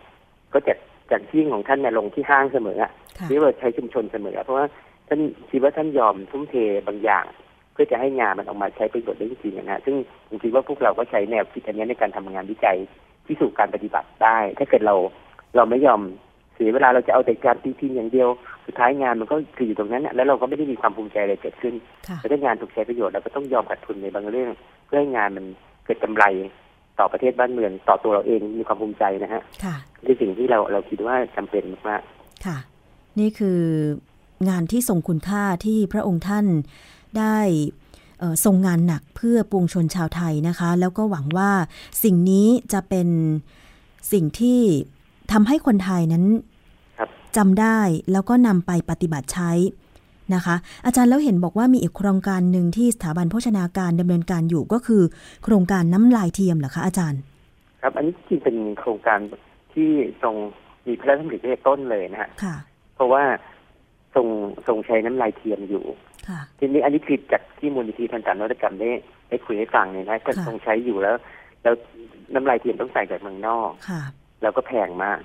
ก็จะจากที่ของท่านเนี่ยลงที่ห้างเสมออะค่ะหรือว่าใช้ชุมชนเสมอ เพราะว่าท่านคิดว่าท่านยอมทุ่มเทบางอย่าง เพื่อจะให้งานมันออกมาใช้ประโยชน์ได้จริงๆนะฮะซึ่งผมคิดว่าพวกเราก็ใช้แนวคิดอันนี้ในการทำงานวิจัยที่สู่การปฏิบัติได้ ถ้าเกิดเราเราไม่ยอมเสียเวลาเราจะเอาแต่การตีพิมพ์อย่างเดียว สุดท้ายงานมันก็คืออยู่ตรงนั้นน่ะแล้วเราก็ไม่ได้มีความภูมิใจอะไรเกิดขึ้นค่ะแต่ถ้างานถูกใช้ประโยชน์เราก็ต้องยอมขาดทุนในบางเรื่อง เพื่อให้งานมันเกิดกำไรต่อประเทศบ้านเมืองต่อตัวเราเองมีความภูมิใจนะฮะค่ะนี่สิ่งที่เราเราคิดว่าจำเป็นมากค่ะ นี่คืองานที่ทรงคุณค่าที่พระองค์ท่าน ได้เอ่อทรงงานหนักเพื่อปวงชนชาวไทยนะคะ แล้วก็หวังว่าสิ่งนี้จะเป็นสิ่งที่ทำให้คนไทยนั้นครับจำได้แล้วก็นำไปปฏิบัติใช้นะคะ อาจารย์แล้วเห็นบอกว่ามีอีกโครงการหนึ่งที่สถาบันโภชนาการดำเนินการอยู่ก็คือ โครงการน้ำลายเทียมเหรอคะอาจารย์ ครับ อันนี้จริงเป็นโครงการที่ทรงมีพระราชดำริตั้งแต่ต้นเลยนะฮะค่ะเพราะว่าทรงทรงใช้น้ำลายเทียมอยู่ค่ะ ทีนี้อันนี้คือจากที่มูลนิธิทันตนวัตกรรมได้ได้คุยให้ฟังเนี่ยนะก็ค่ะทรงใช้อยู่แล้ว แล้วน้ำลายเทียมต้องใส่จากเมืองนอกค่ะแล้วก็แพงมาก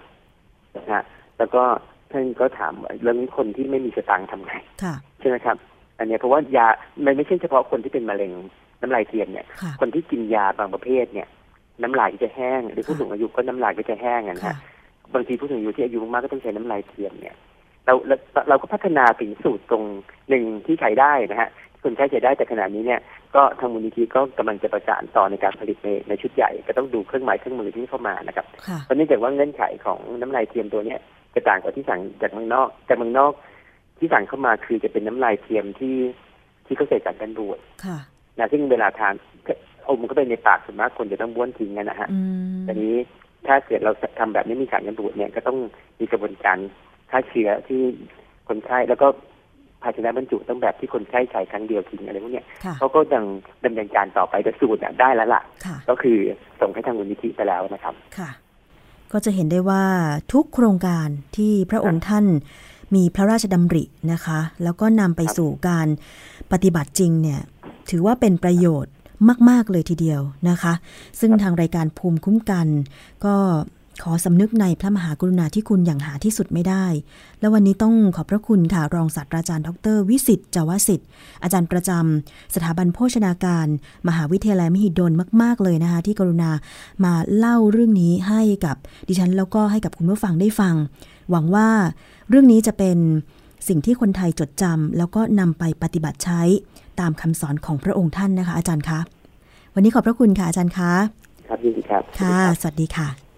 นะฮะแล้วก็ท่านก็ถามว่าเรื่องนี้คนที่ไม่มีสตางค์ทำไงค่ะใช่ไหมครับ อันเนี้ยเพราะว่ายามันไม่ใช่เฉพาะคนที่เป็นมะเร็งน้ำลายเทียมเนี่ยค่ะคนที่กินยาบางประเภทเนี่ย น้ำลายก็จะแห้ง หรือผู้สูงอายุก็น้ำลายก็จะแห้งอะนะค่ะฮะบางทีผู้สูงอายุที่อายุมากก็ต้องใช้น้ำลายเทียมเนี่ย เราเราเราก็พัฒนาถึงสูตรตรงหนึ่งที่ใช้ได้นะฮะคนใช้ใช้ได้แต่ขณะนี้เนี่ยก็ทางมูลนิธิก็กำลังจะประสานต่อในการผลิตในในชุดใหญ่ ก็ต้องดูเครื่องหมายเครื่องมือที่เข้ามานะครับค่ะเพราะเนื่องจากว่าเงื่อนไขของน้ำลายเทียมตัวเนี้ยจะต่างกับที่สั่งจากเมืองนอกจากเมืองนอกที่สั่งเข้ามาคือจะเป็นน้ำลายเทียมที่ที่เขาใส่สารกันบูดค่ะนะซึ่งเวลาทานอมเข้าไปในปากส่วนมากคนจะต้องบ้วนทิ้งกันนะฮะอืมทีนี้ถ้าเกิดเราทำแบบไม่มีสารกันบูดเนี่ยก็ต้องมีกระบวนการ ฆ่าเชื้อที่คนไข้แล้วก็ภาชนะบรรจุต้องแบบที่คนไข้ใช้ครั้งเดียวทิ้งอะไรพวกเนี้ยค่ะเขาก็ยังดำเนินการต่อไปแต่สูตรเนี่ยได้แล้วล่ะค่ะ ก็คือส่งให้ทางมูลนิธิไปแล้วนะครับค่ะ ก็จะเห็นได้ว่าทุกโครงการที่พระองค์ท่านมีพระราชดำรินะคะ แล้วก็นำไปครับสู่การปฏิบัติจริงเนี่ย ถือว่าเป็นประโยชน์มาก ๆ เลยทีเดียวนะคะ ซึ่งทางรายการภูมิคุ้มกัน ก็ ขอสำนึกในพระมหากรุณาธิคุณอย่างหาที่สุดไม่ได้ และวันนี้ต้องขอบพระคุณค่ะรองศาสตราจารย์ดร วิสิตจาวสิทธิ์ อาจารย์ประจำสถาบันโภชนาการ มหาวิทยาลัยมหิดลมาก ๆ เลยนะคะ ที่กรุณามาเล่าเรื่องนี้ให้กับดิฉันแล้วก็ให้กับคุณผู้ฟังได้ฟัง หวังว่าเรื่องนี้จะเป็นสิ่งที่คนไทยจดจำแล้วก็นำไปปฏิบัติใช้ตามคำสอนของพระองค์ท่านนะคะ อาจารย์คะ วันนี้ขอบพระคุณค่ะอาจารย์คะ ครับยินดีครับ ค่ะ สวัสดีรับสวัสดีค่ะ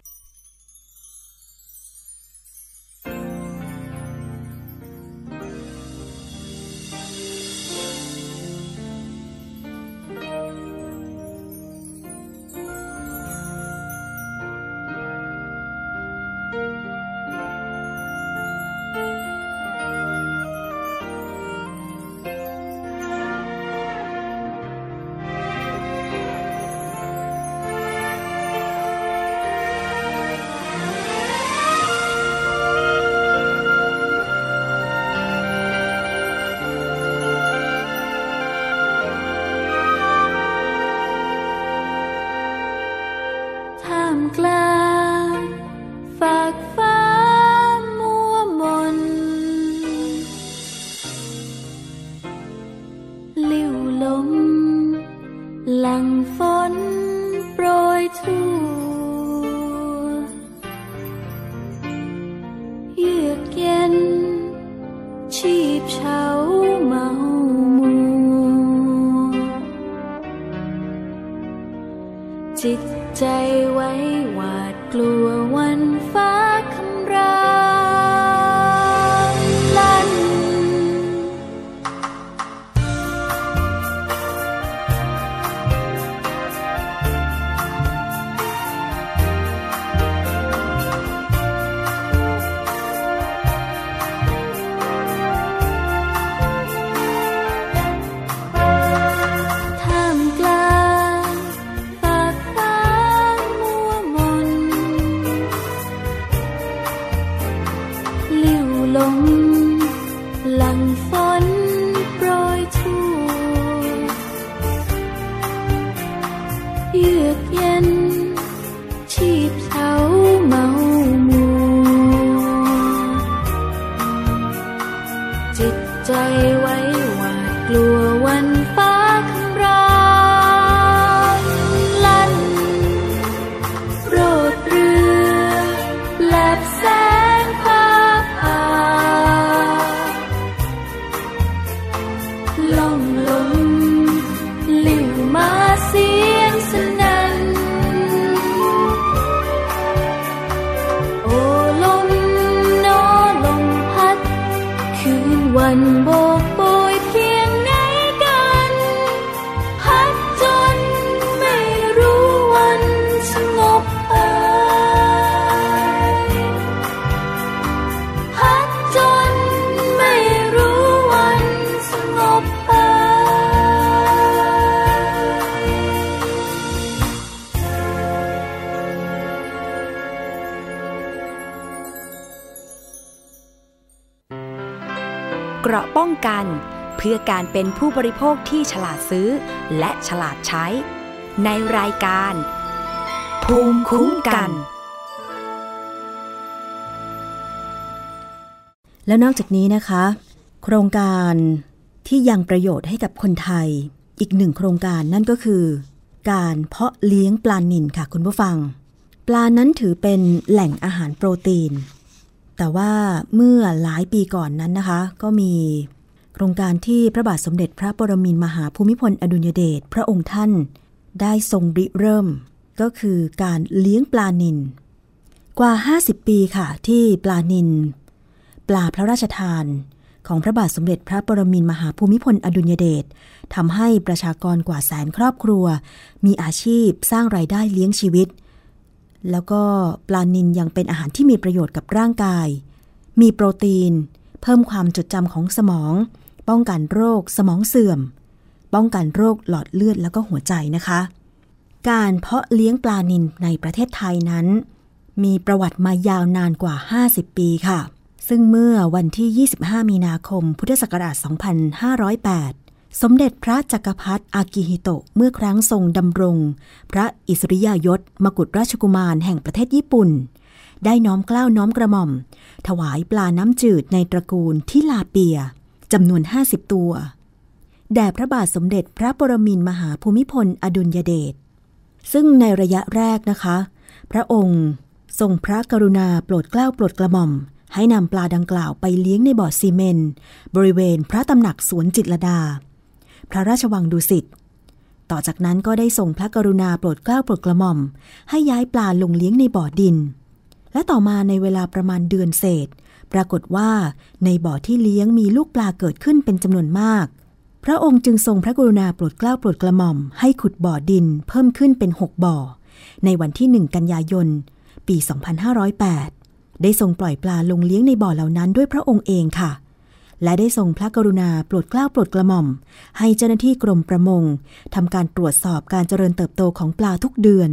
หลั พื่อการเป็นผู้บริโภคที่ฉลาดซื้อ และฉลาดใช้ ในรายการ ภูมิคุ้มกัน แล้วนอกจากนี้นะคะ โครงการที่ยังประโยชน์ให้กับคนไทย อีกหนึ่งโครงการนั่นก็คือ การเพาะเลี้ยงปลานิลค่ะคุณผู้ฟัง ปลานั้นถือเป็นแหล่งอาหารโปรตีน แต่ว่าเมื่อหลายปีก่อนนั้นนะคะ ก็มี โครงการที่พระบาทสมเด็จพระปรมินมหาภูมิพลอดุลยเดชพระองค์ท่าน ได้ทรงริเริ่ม ก็คือการเลี้ยงปลานิลกว่า 50 ปีค่ะ ที่ปลานิลปลาพระราชทาน ของพระบาทสมเด็จพระปรมินมหาภูมิพลอดุลยเดชทำให้ประชากรกว่าแสนครอบครัว มีอาชีพสร้างรายได้เลี้ยงชีวิต แล้วก็ปลานิลยังเป็นอาหารที่มีประโยชน์กับร่างกาย มีโปรตีน เพิ่มความจดจำของสมอง ป้องกันโรคสมองเสื่อม ป้องกันโรคหลอดเลือดแล้วก็หัวใจนะคะ การเพาะเลี้ยงปลานิลในประเทศไทยนั้น มีประวัติมายาวนานกว่า 50 ปีค่ะ ซึ่งเมื่อวันที่ 25 มีนาคม พุทธศักราช 2508สมเด็จพระจักรพรรดิอากิฮิโตะเมื่อครั้งทรงดำรง พระอิสริยยศมกุฎราชกุมารแห่งประเทศญี่ปุ่น ได้น้อมกล้าวน้อมกระหม่อม ถวายปลาน้ำจืดในตระกูลทิลาเปีย จำนวน 50 ตัว แด่พระบาทสมเด็จพระปรมินทรมหาภูมิพลอดุลยเดช ซึ่งในระยะแรกนะคะ พระองค์ทรงพระกรุณาโปรดเกล้าโปรดกระหม่อม ให้นำปลาดังกล่าวไปเลี้ยงในบ่อซีเมนบริเวณพระตำหนักสวนจิตรลดา พระราชวังดุสิต ต่อจากนั้นก็ได้ส่งพระกรุณาโปรดเกล้าโปรดกระหม่อม ให้ย้ายปลาลงเลี้ยงในบ่อดิน และต่อมาในเวลาประมาณเดือนเศษ ปรากฏว่าในบ่อที่เลี้ยงมีลูกปลาเกิดขึ้นเป็นจำนวนมาก พระองค์จึงทรงพระกรุณาโปรดเกล้าโปรดกระหม่อม ให้ขุดบ่อดินเพิ่มขึ้นเป็น6บ่อ ในวันที่1กันยายน ปี 2508 ได้ทรงปล่อยปลาลงเลี้ยงในบ่อเหล่านั้นด้วยพระองค์เองค่ะ และได้ทรงพระกรุณาโปรดเกล้าโปรดกระหม่อม ให้เจ้าหน้าที่กรมประมงทำการตรวจสอบการเจริญเติบโตของปลาทุกเดือน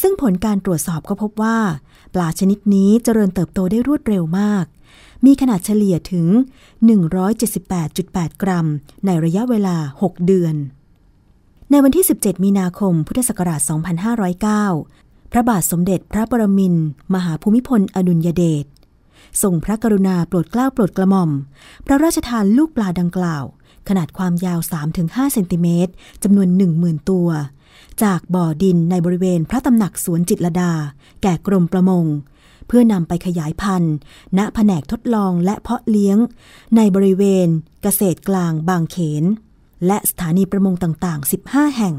ซึ่งผลการตรวจสอบก็พบว่า ปลาชนิดนี้เจริญเติบโตได้รวดเร็วมาก มีขนาดเฉลี่ยถึง 178.8 กรัม ในระยะเวลา 6 เดือน ในวันที่ 17 มีนาคม พุทธศักราช 2509 พระบาทสมเด็จพระปรมินทรมหาภูมิพลอดุลยเดชทรงพระกรุณาโปรดเกล้าโปรดกระหม่อม พระราชทานลูกปลาดังกล่าว ขนาดความยาว 3-5 เซนติเมตรจำนวน 10,000 ตัว จากบ่อดินในบริเวณพระตำหนักสวนจิตรดา แก่กรมประมง เพื่อนำไปขยายพันธุ์ ณแผนกทดลองและเพาะเลี้ยง ในบริเวณเกษตรกลางบางเขน และสถานีประมงต่างๆ 15 แห่ง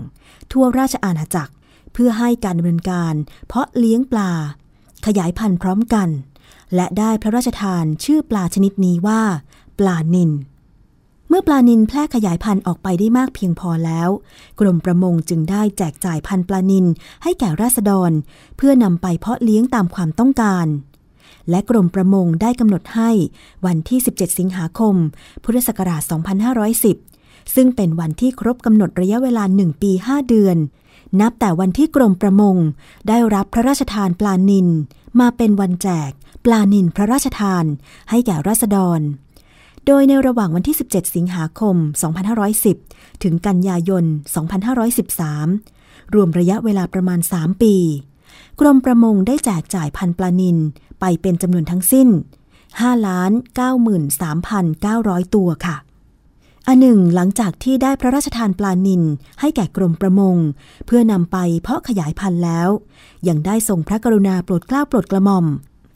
ทั่วราชอาณาจักร เพื่อให้การดำเนินการ เพาะเลี้ยงปลา ขยายพันธุ์พร้อมกัน และได้พระราชทานชื่อปลาชนิดนี้ว่า ปลานิล เมื่อปลานิลแพร่ขยายพันธุ์ออกไปได้มากเพียงพอแล้ว กรมประมงจึงได้แจกจ่ายพันธุ์ปลานิลให้แก่ราษฎร เพื่อนำไปเพาะเลี้ยงตามความต้องการ และกรมประมงได้กำหนดให้วันที่ 17 สิงหาคม พุทธศักราช 2510 ซึ่งเป็นวันที่ครบกำหนดระยะเวลา 1 ปี 5 เดือน นับแต่วันที่กรมประมง ได้รับพระราชทานปลานิลมาเป็นวันแจกปลานิลพระราชทานให้แก่ราษฎร โดยในระหว่างวันที่ 17 สิงหาคม 2510 ถึงกันยายน 2513 รวมระยะเวลาประมาณ 3 ปี กรมประมงได้แจกจ่ายพันปลานิลไปเป็นจำนวนทั้งสิ้น 5 ล้าน93,900 ตัวค่ะอันหนึ่งหลังจากที่ได้พระราชทานปลานิลให้แก่กรมประมง เพื่อนำไปเพาะขยายพันธุ์แล้ว ยังได้ทรงพระกรุณาโปรดเกล้าโปรดกระหม่อม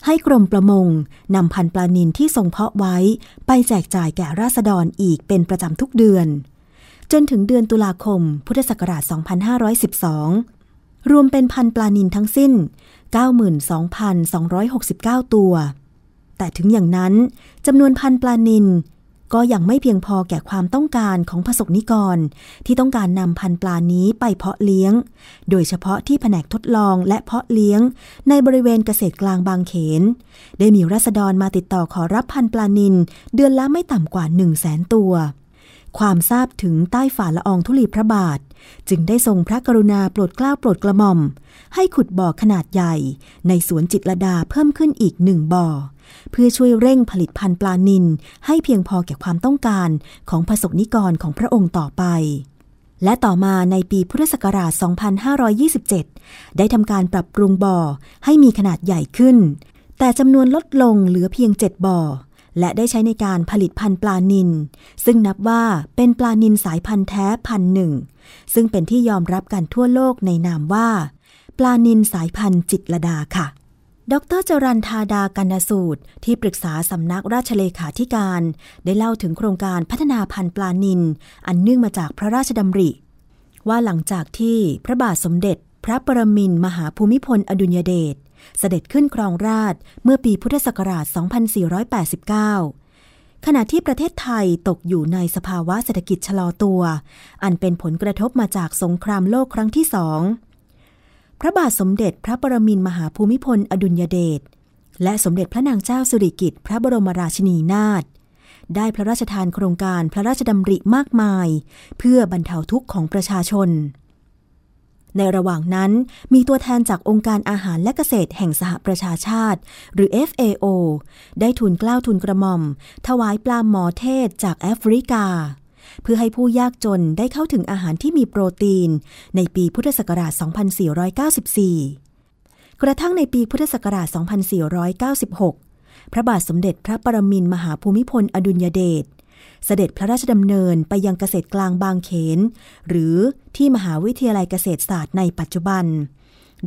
ให้กรมประมงนำพันธุ์ปลานิลที่ทรงเพาะไว้ไปแจกจ่ายแก่ราษฎรอีกเป็นประจำทุกเดือน จนถึงเดือนตุลาคม พุทธศักราช 2512 รวมเป็นพันปลานิลทั้งสิ้น 92,269 ตัว แต่ถึงอย่างนั้นจำนวนพันปลานิล ก็ยังไม่เพียงพอแก่ความต้องการของผสกนิกร ที่ต้องการนำพันธุ์ปลานี้ไปเพาะเลี้ยง โดยเฉพาะที่แผนกทดลองและเพาะเลี้ยง ในบริเวณเกษตรกลางบางเขน ได้มีรัษฎรมาติดต่อขอรับพันธุ์ปลานิลเดือนละไม่ต่ำกว่า 1 0 0 0 0แสนตัว ความทราบถึงใต้ฝ่าละอองธุลีพระบาท จึงได้ทรงพระกรุณาโปรดเกล้าโปรดกระหม่อม ให้ขุดบ่อขนาดใหญ่ ในสวนจิตรลดาเพิ่มขึ้นอีกหนึ่งบ่อ เพื่อช่วยเร่งผลิตพันธุ์ปลานิลให้เพียงพอแก่ความต้องการของประสบนิกรของพระองค์ต่อไป และต่อมาในปีพุทธศักราช 2527 ได้ทำการปรับปรุงบ่อให้มีขนาดใหญ่ขึ้น แต่จำนวนลดลงเหลือเพียง 7 บ่อ และได้ใช้ในการผลิตพันธุ์ปลานิลซึ่งนับว่าเป็นปลานิลสายพันธุ์แท้พันหนึ่งซึ่งเป็นที่ยอมรับกันทั่วโลกในนามว่าปลานิลสายพันธุ์จิตรดาค่ะ ดรจรันธาดากันสูตร ที่ปรึกษาสำนักราชเลขาธิการ ได้เล่าถึงโครงการพัฒนาพันธุ์ปลานิลอันเนื่องมาจากพระราชดำริ ว่าหลังจากที่พระบาทสมเด็จ พระปรมินมหาภูมิพลอดุลยเดชเสด็จขึ้นครองราชเมื่อปีพุทธศักราช 2489 ขณะที่ประเทศไทยตกอยู่ในสภาวะเศรษฐกิจชะลอตัว อันเป็นผลกระทบมาจากสงครามโลกครั้งที่สอง พระบาทสมเด็จพระปรมินมหาภูมิพล อดุลยเดชและสมเด็จพระนางเจ้าสิริกิติ์พระบรมราชินีนาถได้พระราชทานโครงการพระราชดำริมากมาย เพื่อบรรเทาทุกข์ของประชาชน ในระหว่างนั้นมีตัวแทนจากองค์การอาหารและเกษตรแห่งสหประชาชาติ หรือ FAO ได้ทูลเกล้าวทูลกระหม่อม ถวายปลาหมอเทศจากแอฟริกา เพื่อให้ผู้ยากจนได้เข้าถึงอาหารที่มีโปรตีน ในปีพุทธศักราช 2494 กระทั่งในปีพุทธศักราช 2496 พระบาทสมเด็จพระปรมินทมหาภูมิพลอดุลยเดชเสด็จพระราชดำเนินไปยังเกษตรกลางบางเขน หรือที่มหาวิทยาลัยเกษตรศาสตร์ในปัจจุบัน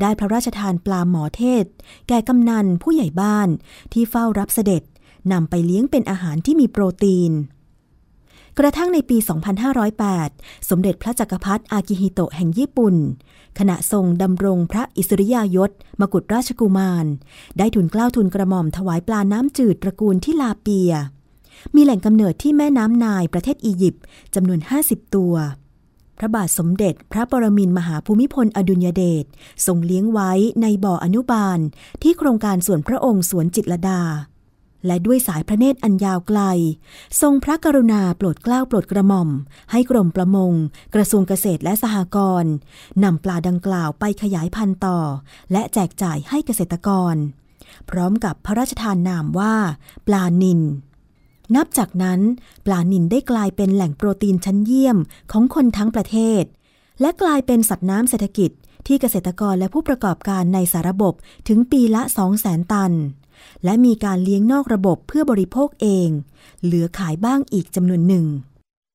ได้พระราชทานปลาหมอเทศ แก่กำนันผู้ใหญ่บ้านที่เฝ้ารับเสด็จนำไปเลี้ยงเป็นอาหารที่มีโปรตีน กระทั่งในปี 2508 สมเด็จพระจักรพรรดิอากิฮิโตะแห่งญี่ปุ่น ขณะทรงดำรงพระอิสริยยศ มกุฎราชกุมาร ได้ทุนกล้าวทุนกระหม่อมถวายปลาน้ำจืดตระกูลที่ลาเปีย มีแหล่งกำเนิดที่แม่น้ำนายประเทศอียิปต์จำนวน 50 ตัว พระบาทสมเด็จพระปรมินทรมหาภูมิพลอดุลยเดชทรงเลี้ยงไว้ในบ่ออนุบาลที่โครงการส่วนพระองค์สวนจิตรลดา และด้วยสายพระเนตรอันยาวไกล ทรงพระกรุณาโปรดเกล้าโปรดกระหม่อม ให้กรมประมง กระทรวงเกษตรและสหกรณ์นำปลาดังกล่าวไปขยายพันธุ์ต่อ และแจกจ่ายให้เกษตรกร พร้อมกับพระราชทานนามว่า ปลานินนับจากนั้นปลานิลได้กลายเป็นแหล่งโปรตีนชั้นเยี่ยมของคนทั้งประเทศ และกลายเป็นสัตว์น้ำเศรษฐกิจที่เกษตรกรและผู้ประกอบการในสาระบบถึงปีละ 200,000 ตัน และมีการเลี้ยงนอกระบบเพื่อบริโภคเอง เหลือขายบ้างอีกจำนวนหนึ่ง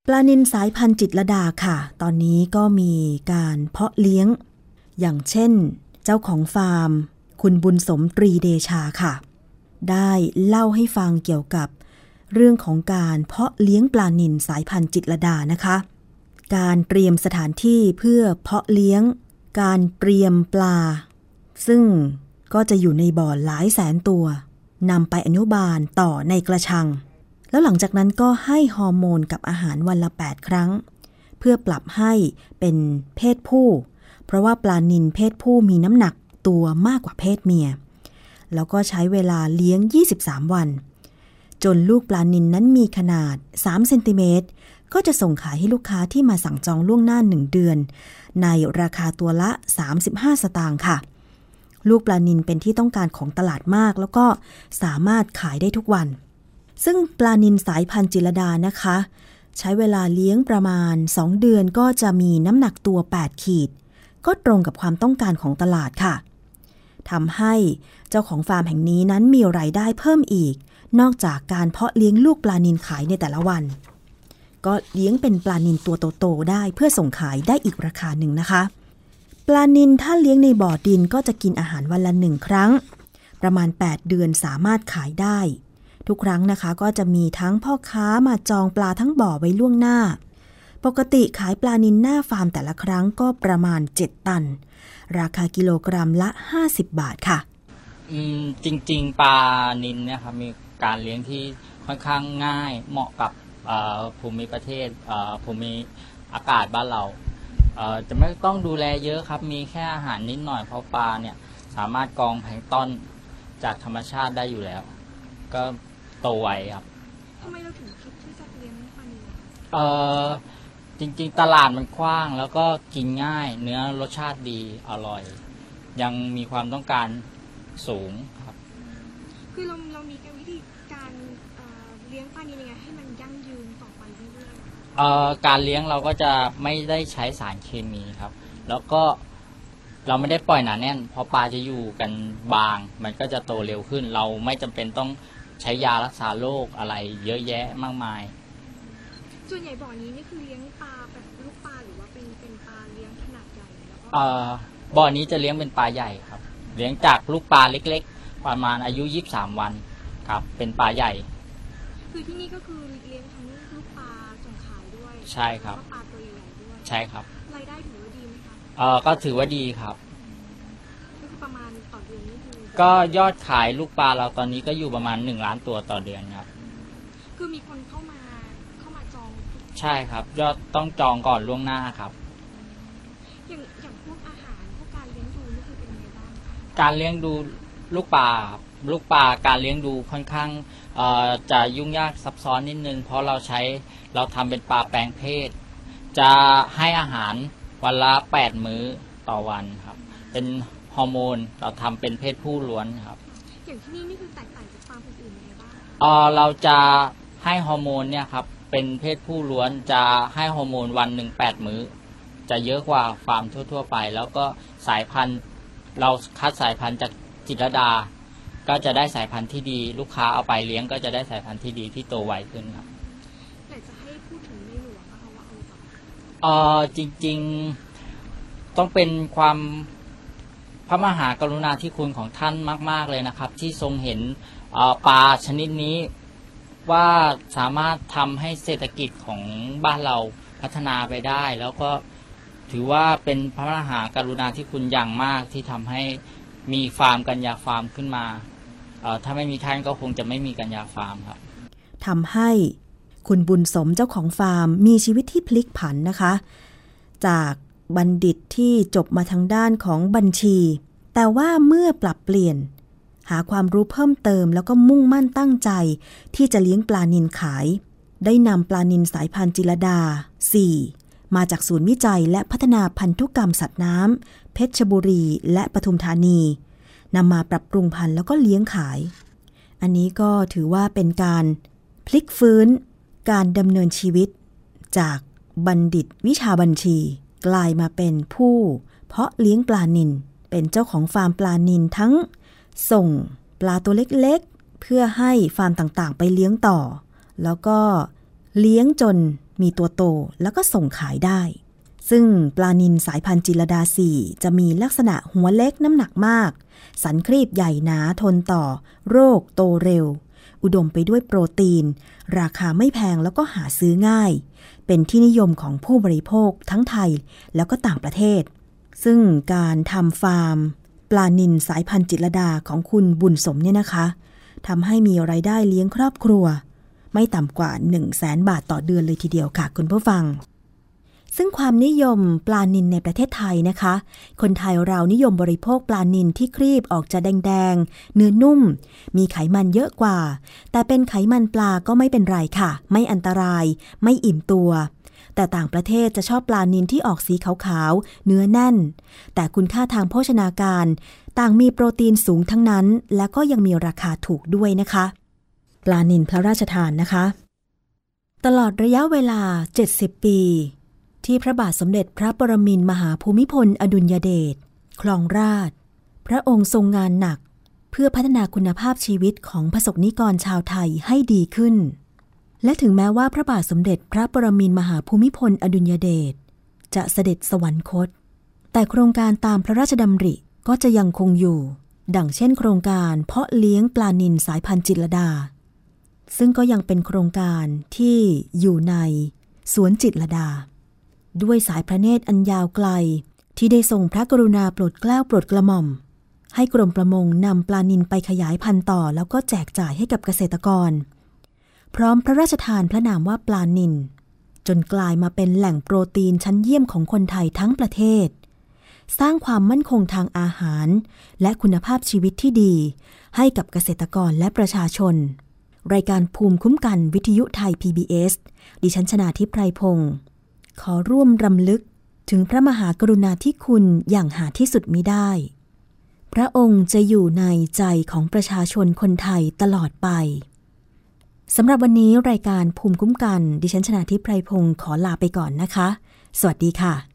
ปลานิลสายพันธุ์จิตรลดาค่ะ ตอนนี้ก็มีการเพาะเลี้ยง อย่างเช่น เจ้าของฟาร์ม คุณบุญสมตรีเดชาค่ะ ได้เล่าให้ฟังเกี่ยวกับ เรื่องของการเพาะเลี้ยงปลานิลสายพันธุ์จิตรลดานะคะ การเตรียมสถานที่เพื่อเพาะเลี้ยง การเตรียมปลา ซึ่ง ก็จะอยู่ในบ่อหลายแสนตัวนำไปอนุบาลต่อในกระชัง แล้วหลังจากนั้นก็ให้ฮอร์โมนกับอาหารวันละ 8 ครั้ง เพื่อปรับให้เป็นเพศผู้ เพราะว่าปลานิลเพศผู้มีน้ำหนักตัวมากกว่าเพศเมีย แล้วก็ใช้เวลาเลี้ยง 23 วัน จนลูกปลานิลนนั้นมีขนาด 3 เซนติเมตร ก็จะส่งขายให้ลูกค้าที่มาสั่งจองล่วงหน้า 1 เดือน ในราคาตัวละ 35 สตางค์ค่ะ ลูกปลานิลเป็นที่ต้องการของตลาดมาก แล้วก็สามารถขายได้ทุกวัน ซึ่งปลานิลสายพันธุ์จิรดานะคะ ใช้เวลาเลี้ยงประมาณ 2 เดือนก็จะมีน้ำหนักตัว 8 ขีด ก็ตรงกับความต้องการของตลาดค่ะทำให้เจ้าของฟาร์มแห่งนี้นั้นมีรายได้เพิ่มอีก นอกจากการเพาะเลี้ยงลูกปลานิลขายในแต่ละวัน ก็เลี้ยงเป็นปลานิลตัวโตๆได้เพื่อส่งขายได้อีกราคาหนึ่งนะคะ ปลานิลถ้าเลี้ยงในบ่อดินก็จะกินอาหารวันละหนึ่งครั้ง ประมาณ 8 เดือนสามารถขายได้ ทุกครั้งนะคะก็จะมีทั้งพ่อค้ามาจองปลาทั้งบ่อไว้ล่วงหน้า ปกติขายปลานิลหน้าฟาร์มแต่ละครั้งก็ประมาณ 7 ตัน ราคากิโลกรัมละ 50 บาทค่ะ อืมจริง ๆ ปลานิลเนี่ยครับมีการเลี้ยงที่ค่อนข้างง่ายเหมาะกับภูมิประเทศภูมิอากาศบ้านเรา เอ่อจะไม่ต้องดูแลเยอะครับ มีแค่อาหารนิดหน่อยเพราะปลาเนี่ยสามารถกรองแพลงก์ต้อนจากธรรมชาติได้อยู่แล้ว ก็โตไวครับทำไมเราถึงคิดที่จะเลี้ยงปลานิลเออจริงๆตลาดมันกว้าง แล้วก็กินง่ายเนื้อรสชาติดีอร่อย ยังมีความต้องการสูงครับ คือเราเรามีการวิธีการเอ่อเลี้ยงปลานิลยังไงให้มันยั่งยืนต่อไป เรื่อยๆอะเอ่อการเลี้ยงเราก็จะไม่ได้ใช้สารเคมีครับ แล้วก็เราไม่ได้ปล่อยหนาแน่นเพราะปลาจะอยู่กันบาง มันก็จะโตเร็วขึ้น เราไม่จำเป็นต้องใช้ยารักษาโรคอะไรเยอะแยะมากมาย ส่วนใหญ่บ่อนี้นี่คือเลี้ยงปลาแบบลูกปลาหรือว่าเป็นเป็นปลาเลี้ยงขนาดใหญ่แล้วก็เอ่อบ่อนี้จะเลี้ยงเป็นปลาใหญ่ครับ เลี้ยงจากลูกปลาเล็ก ๆ ประมาณอายุ 23 วันครับ เป็นปลาใหญ่ คือที่นี่ก็คือ ใช่ครับแล้วก็ปลาตัวใหญ่ๆด้วยใช่ครับรายได้ถือว่าดีไหมคะเอ่อก็ถือว่าดีครับ ก็คือประมาณต่อเดือนนี่คือก็ยอดขายลูกปลาเราตอนนี้ก็อยู่ประมาณ1ล้านตัวต่อเดือนครับ คือมีคนเข้ามาเข้ามาจองใช่ครับ ยอดต้องจองก่อนล่วงหน้าครับ อย่างอย่างพวกอาหารพวกการเลี้ยงดูนี่คือเป็นยังไงบ้างคะการเลี้ยงดูลูกปลาครับลูกปลาการเลี้ยงดูค่อนข้างเอ่อจะยุ่งยากซับซ้อนนิดนึง เพราะเราใช้ เราทำเป็นปลาแปลงเพศ จะให้อาหารวันละ8มื้อต่อวันครับ เป็นฮอร์โมนเราทำเป็นเพศผู้ล้วนครับ อย่างที่นี่นี่คือแตกต่างจากฟาร์มอื่นๆยังไงบ้างคะเอ่อเราจะให้ฮอร์โมนเนี่ยครับเป็นเพศผู้ล้วนจะให้ฮอร์โมนวันหนึ่งแปดมื้อ จะเยอะกว่าฟาร์มทั่ว ๆ ไป แล้วก็สายพันธุ์เราคัดสายพันธุ์จากจิตรลดา ก็จะได้สายพันธุ์ที่ดี ลูกค้าเอาไปเลี้ยงก็จะได้สายพันธุ์ที่ดีที่โตไวขึ้นครับ เออจริง ๆต้องเป็นความพระมหากรุณาธิคุณของท่านมาก ๆเลยนะครับ ที่ทรงเห็นปลาชนิดนี้ว่าสามารถทำให้เศรษฐกิจของบ้านเราพัฒนาไปได้ แล้วก็ถือว่าเป็นพระมหากรุณาธิคุณอย่างมากที่ทำให้มีฟาร์มกัญญาฟาร์มขึ้นมาถ้าไม่มีท่านก็คงจะไม่มีกัญญาฟาร์มครับทำให้ คุณบุญสมเจ้าของฟาร์ม มีชีวิตที่พลิกผันนะคะ จากบัณฑิตที่จบมาทางด้านของบัญชี แต่ว่าเมื่อปรับเปลี่ยน หาความรู้เพิ่มเติม แล้วก็มุ่งมั่นตั้งใจ ที่จะเลี้ยงปลานิลขาย ได้นำปลานิลสายพันธุ์จิรดา 4 มาจากศูนย์วิจัยและพัฒนาพันธุกรรมสัตว์น้ำเพชรบุรี และปทุมธานีนำมาปรับปรุงพันธุ์แล้วก็เลี้ยงขาย อันนี้ก็ถือว่าเป็นการพลิกฟื้น การดำเนินชีวิต จากบัณฑิตวิชาบัญชี กลายมาเป็นผู้ เพาะเลี้ยงปลานิลเป็นเจ้าของฟาร์มปลานิลทั้ง ส่งปลาตัวเล็กๆ เพื่อให้ฟาร์มต่างๆ ไปเลี้ยงต่อ แล้วก็เลี้ยงจนมีตัวโตแล้วก็ส่งขายได้ ซึ่งปลานิลสายพันธุ์จิรดาสีจะมีลักษณะหัวเล็กน้ำหนักมาก สันครีบใหญ่หนาทนต่อ โรคโตเร็ว อุดมไปด้วยโปรตีน ราคาไม่แพงแล้วก็หาซื้อง่าย เป็นที่นิยมของผู้บริโภคทั้งไทยแล้วก็ต่างประเทศ ซึ่งการทำฟาร์ม ปลานิลสายพันธุ์จิตรดาของคุณบุญสมเนี่ยนะคะทำให้มีไรายได้เลี้ยงครอบครัว ไม่ต่ำกว่า 1 0 0 0 0แสนบาทต่อเดือนเลยทีเดียวค่ะคุณผู้ฟัง ซึ่งความนิยมปลานิลในประเทศไทยนะคะ คนไทยเรานิยมบริโภคปลานิลที่ครีบออกจะแดงๆ เนื้อนุ่ม มีไขมันเยอะกว่า แต่เป็นไขมันปลาก็ไม่เป็นไรค่ะ ไม่อันตราย ไม่อิ่มตัว แต่ต่างประเทศจะชอบปลานิลที่ออกสีขาวๆ เนื้อแน่น แต่คุณค่าทางโภชนาการ ต่างมีโปรตีนสูงทั้งนั้น และก็ยังมีราคาถูกด้วยนะคะ ปลานิลพระราชทานนะคะ ตลอดระยะเวลา 70 ปี ที่พระบาทสมเด็จพระปรมินมหาภูมิพล อดุลยเดชคลองราช พระองค์ทรงงานหนัก เพื่อพัฒนาคุณภาพชีวิตของประสบนิกรชาวไทยให้ดีขึ้น และถึงแม้ว่าพระบาทสมเด็จพระปรมินมหาภูมิพล อดุลยเดชจะเสด็จสวรรคต แต่โครงการตามพระราชดำริก็จะยังคงอยู่ ดังเช่นโครงการเพาะเลี้ยงปลานิลสายพันธุ์จิตรดา ซึ่งก็ยังเป็นโครงการที่อยู่ในสวนจิตรดา ด้วยสายพระเนตรอันยาวไกล ที่ได้ทรงพระกรุณาโปรดเกล้าโปรดกระหม่อม ให้กรมประมงนำปลานิลไปขยายพันธุ์ต่อ แล้วก็แจกจ่ายให้กับเกษตรกร พร้อมพระราชทานพระนามว่าปลานิลจนกลายมาเป็นแหล่งโปรตีนชั้นเยี่ยมของคนไทยทั้งประเทศ สร้างความมั่นคงทางอาหาร และคุณภาพชีวิตที่ดี ให้กับเกษตรกรและประชาชนรายการภูมิคุ้มกันวิทยุไทย PBS ดิฉันชนาทิพไพรพงศ์ ขอร่วมรำลึกถึงพระมหากรุณาธิคุณอย่างหาที่สุดมิได้ พระองค์จะอยู่ในใจของประชาชนคนไทยตลอดไปสำหรับวันนี้รายการภูมิคุ้มกัน ดิฉันชนะทิพไพรพงศ์ขอลาไปก่อนนะคะ สวัสดีค่ะ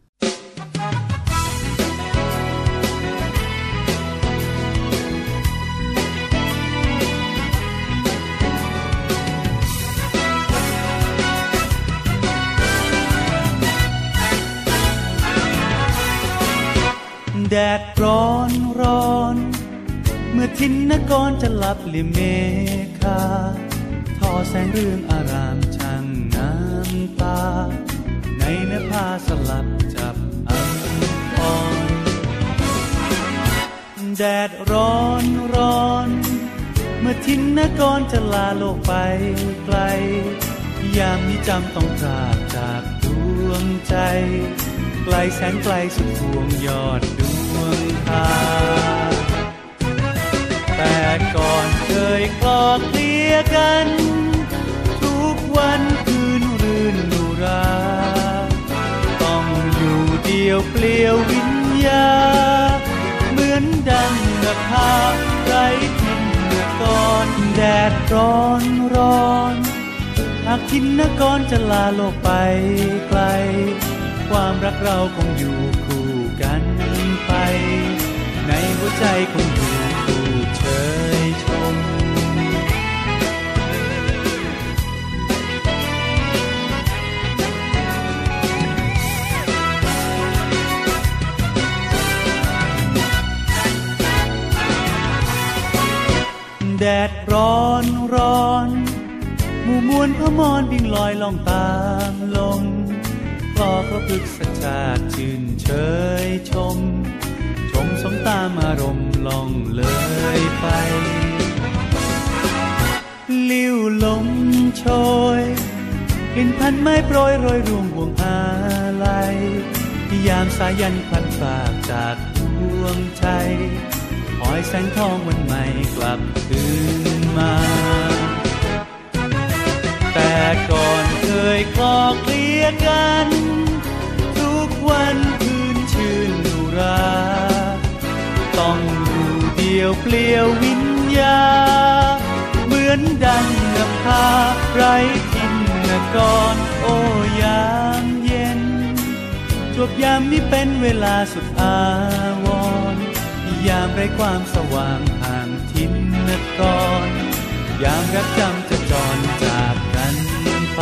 แดดร้อนร้อน เมื่อทินนกรจะหลับลิเมฆาทอแสงเรื่องอารามช่างน้ำตา ในเนื้อผ้าสลับจับอังพรแดดร้อนร้อน เมื่อทินนกรจะลาโลกไปไกล ยามนี้จำต้องจากจากดวงใจ ไกลแสนไกลสุดพวงยอดดว งตาแต่ก่อนเคยคลอกเคลียกัน ทุกวันคืนรื่นนุรา ต้องอยู่เดียวเปลี่ยววิญญา เหมือนดังนภาไรทินเมื่อก่อนแดดร้อนร้อนหากทินนกรจะลาโลกไปไกล ความรักเราคงอยู่ ใจคงอยู่คู่เชยชม แดดร้อนร้อนหมู่มวลพมอนบิงลอยล่องตามลมคลอพระพฤกษชาติชื่นเชยชม ตามอารมณ์ล่องเลยไป ลิ้วลมโชยกลิ่นพันไม้โปรยโรยรวงห่วงอาลัยยามสายันพันฝากจากดวงใจคอยแสงทองวันใหม่กลับคืนมา แต่ก่อนเคยคลอเคลียกัน ทุกวันคืนชื่นนุรา อยู่เดียวเปลี่ยววิญญา เหมือนดังกับพาไรทินนกรโอ้ยามเย็น จวบยามนี้เป็นเวลาสุดอาวรยามไรความสว่างห่างทินนกรยามรักจำจะจรจากกันไป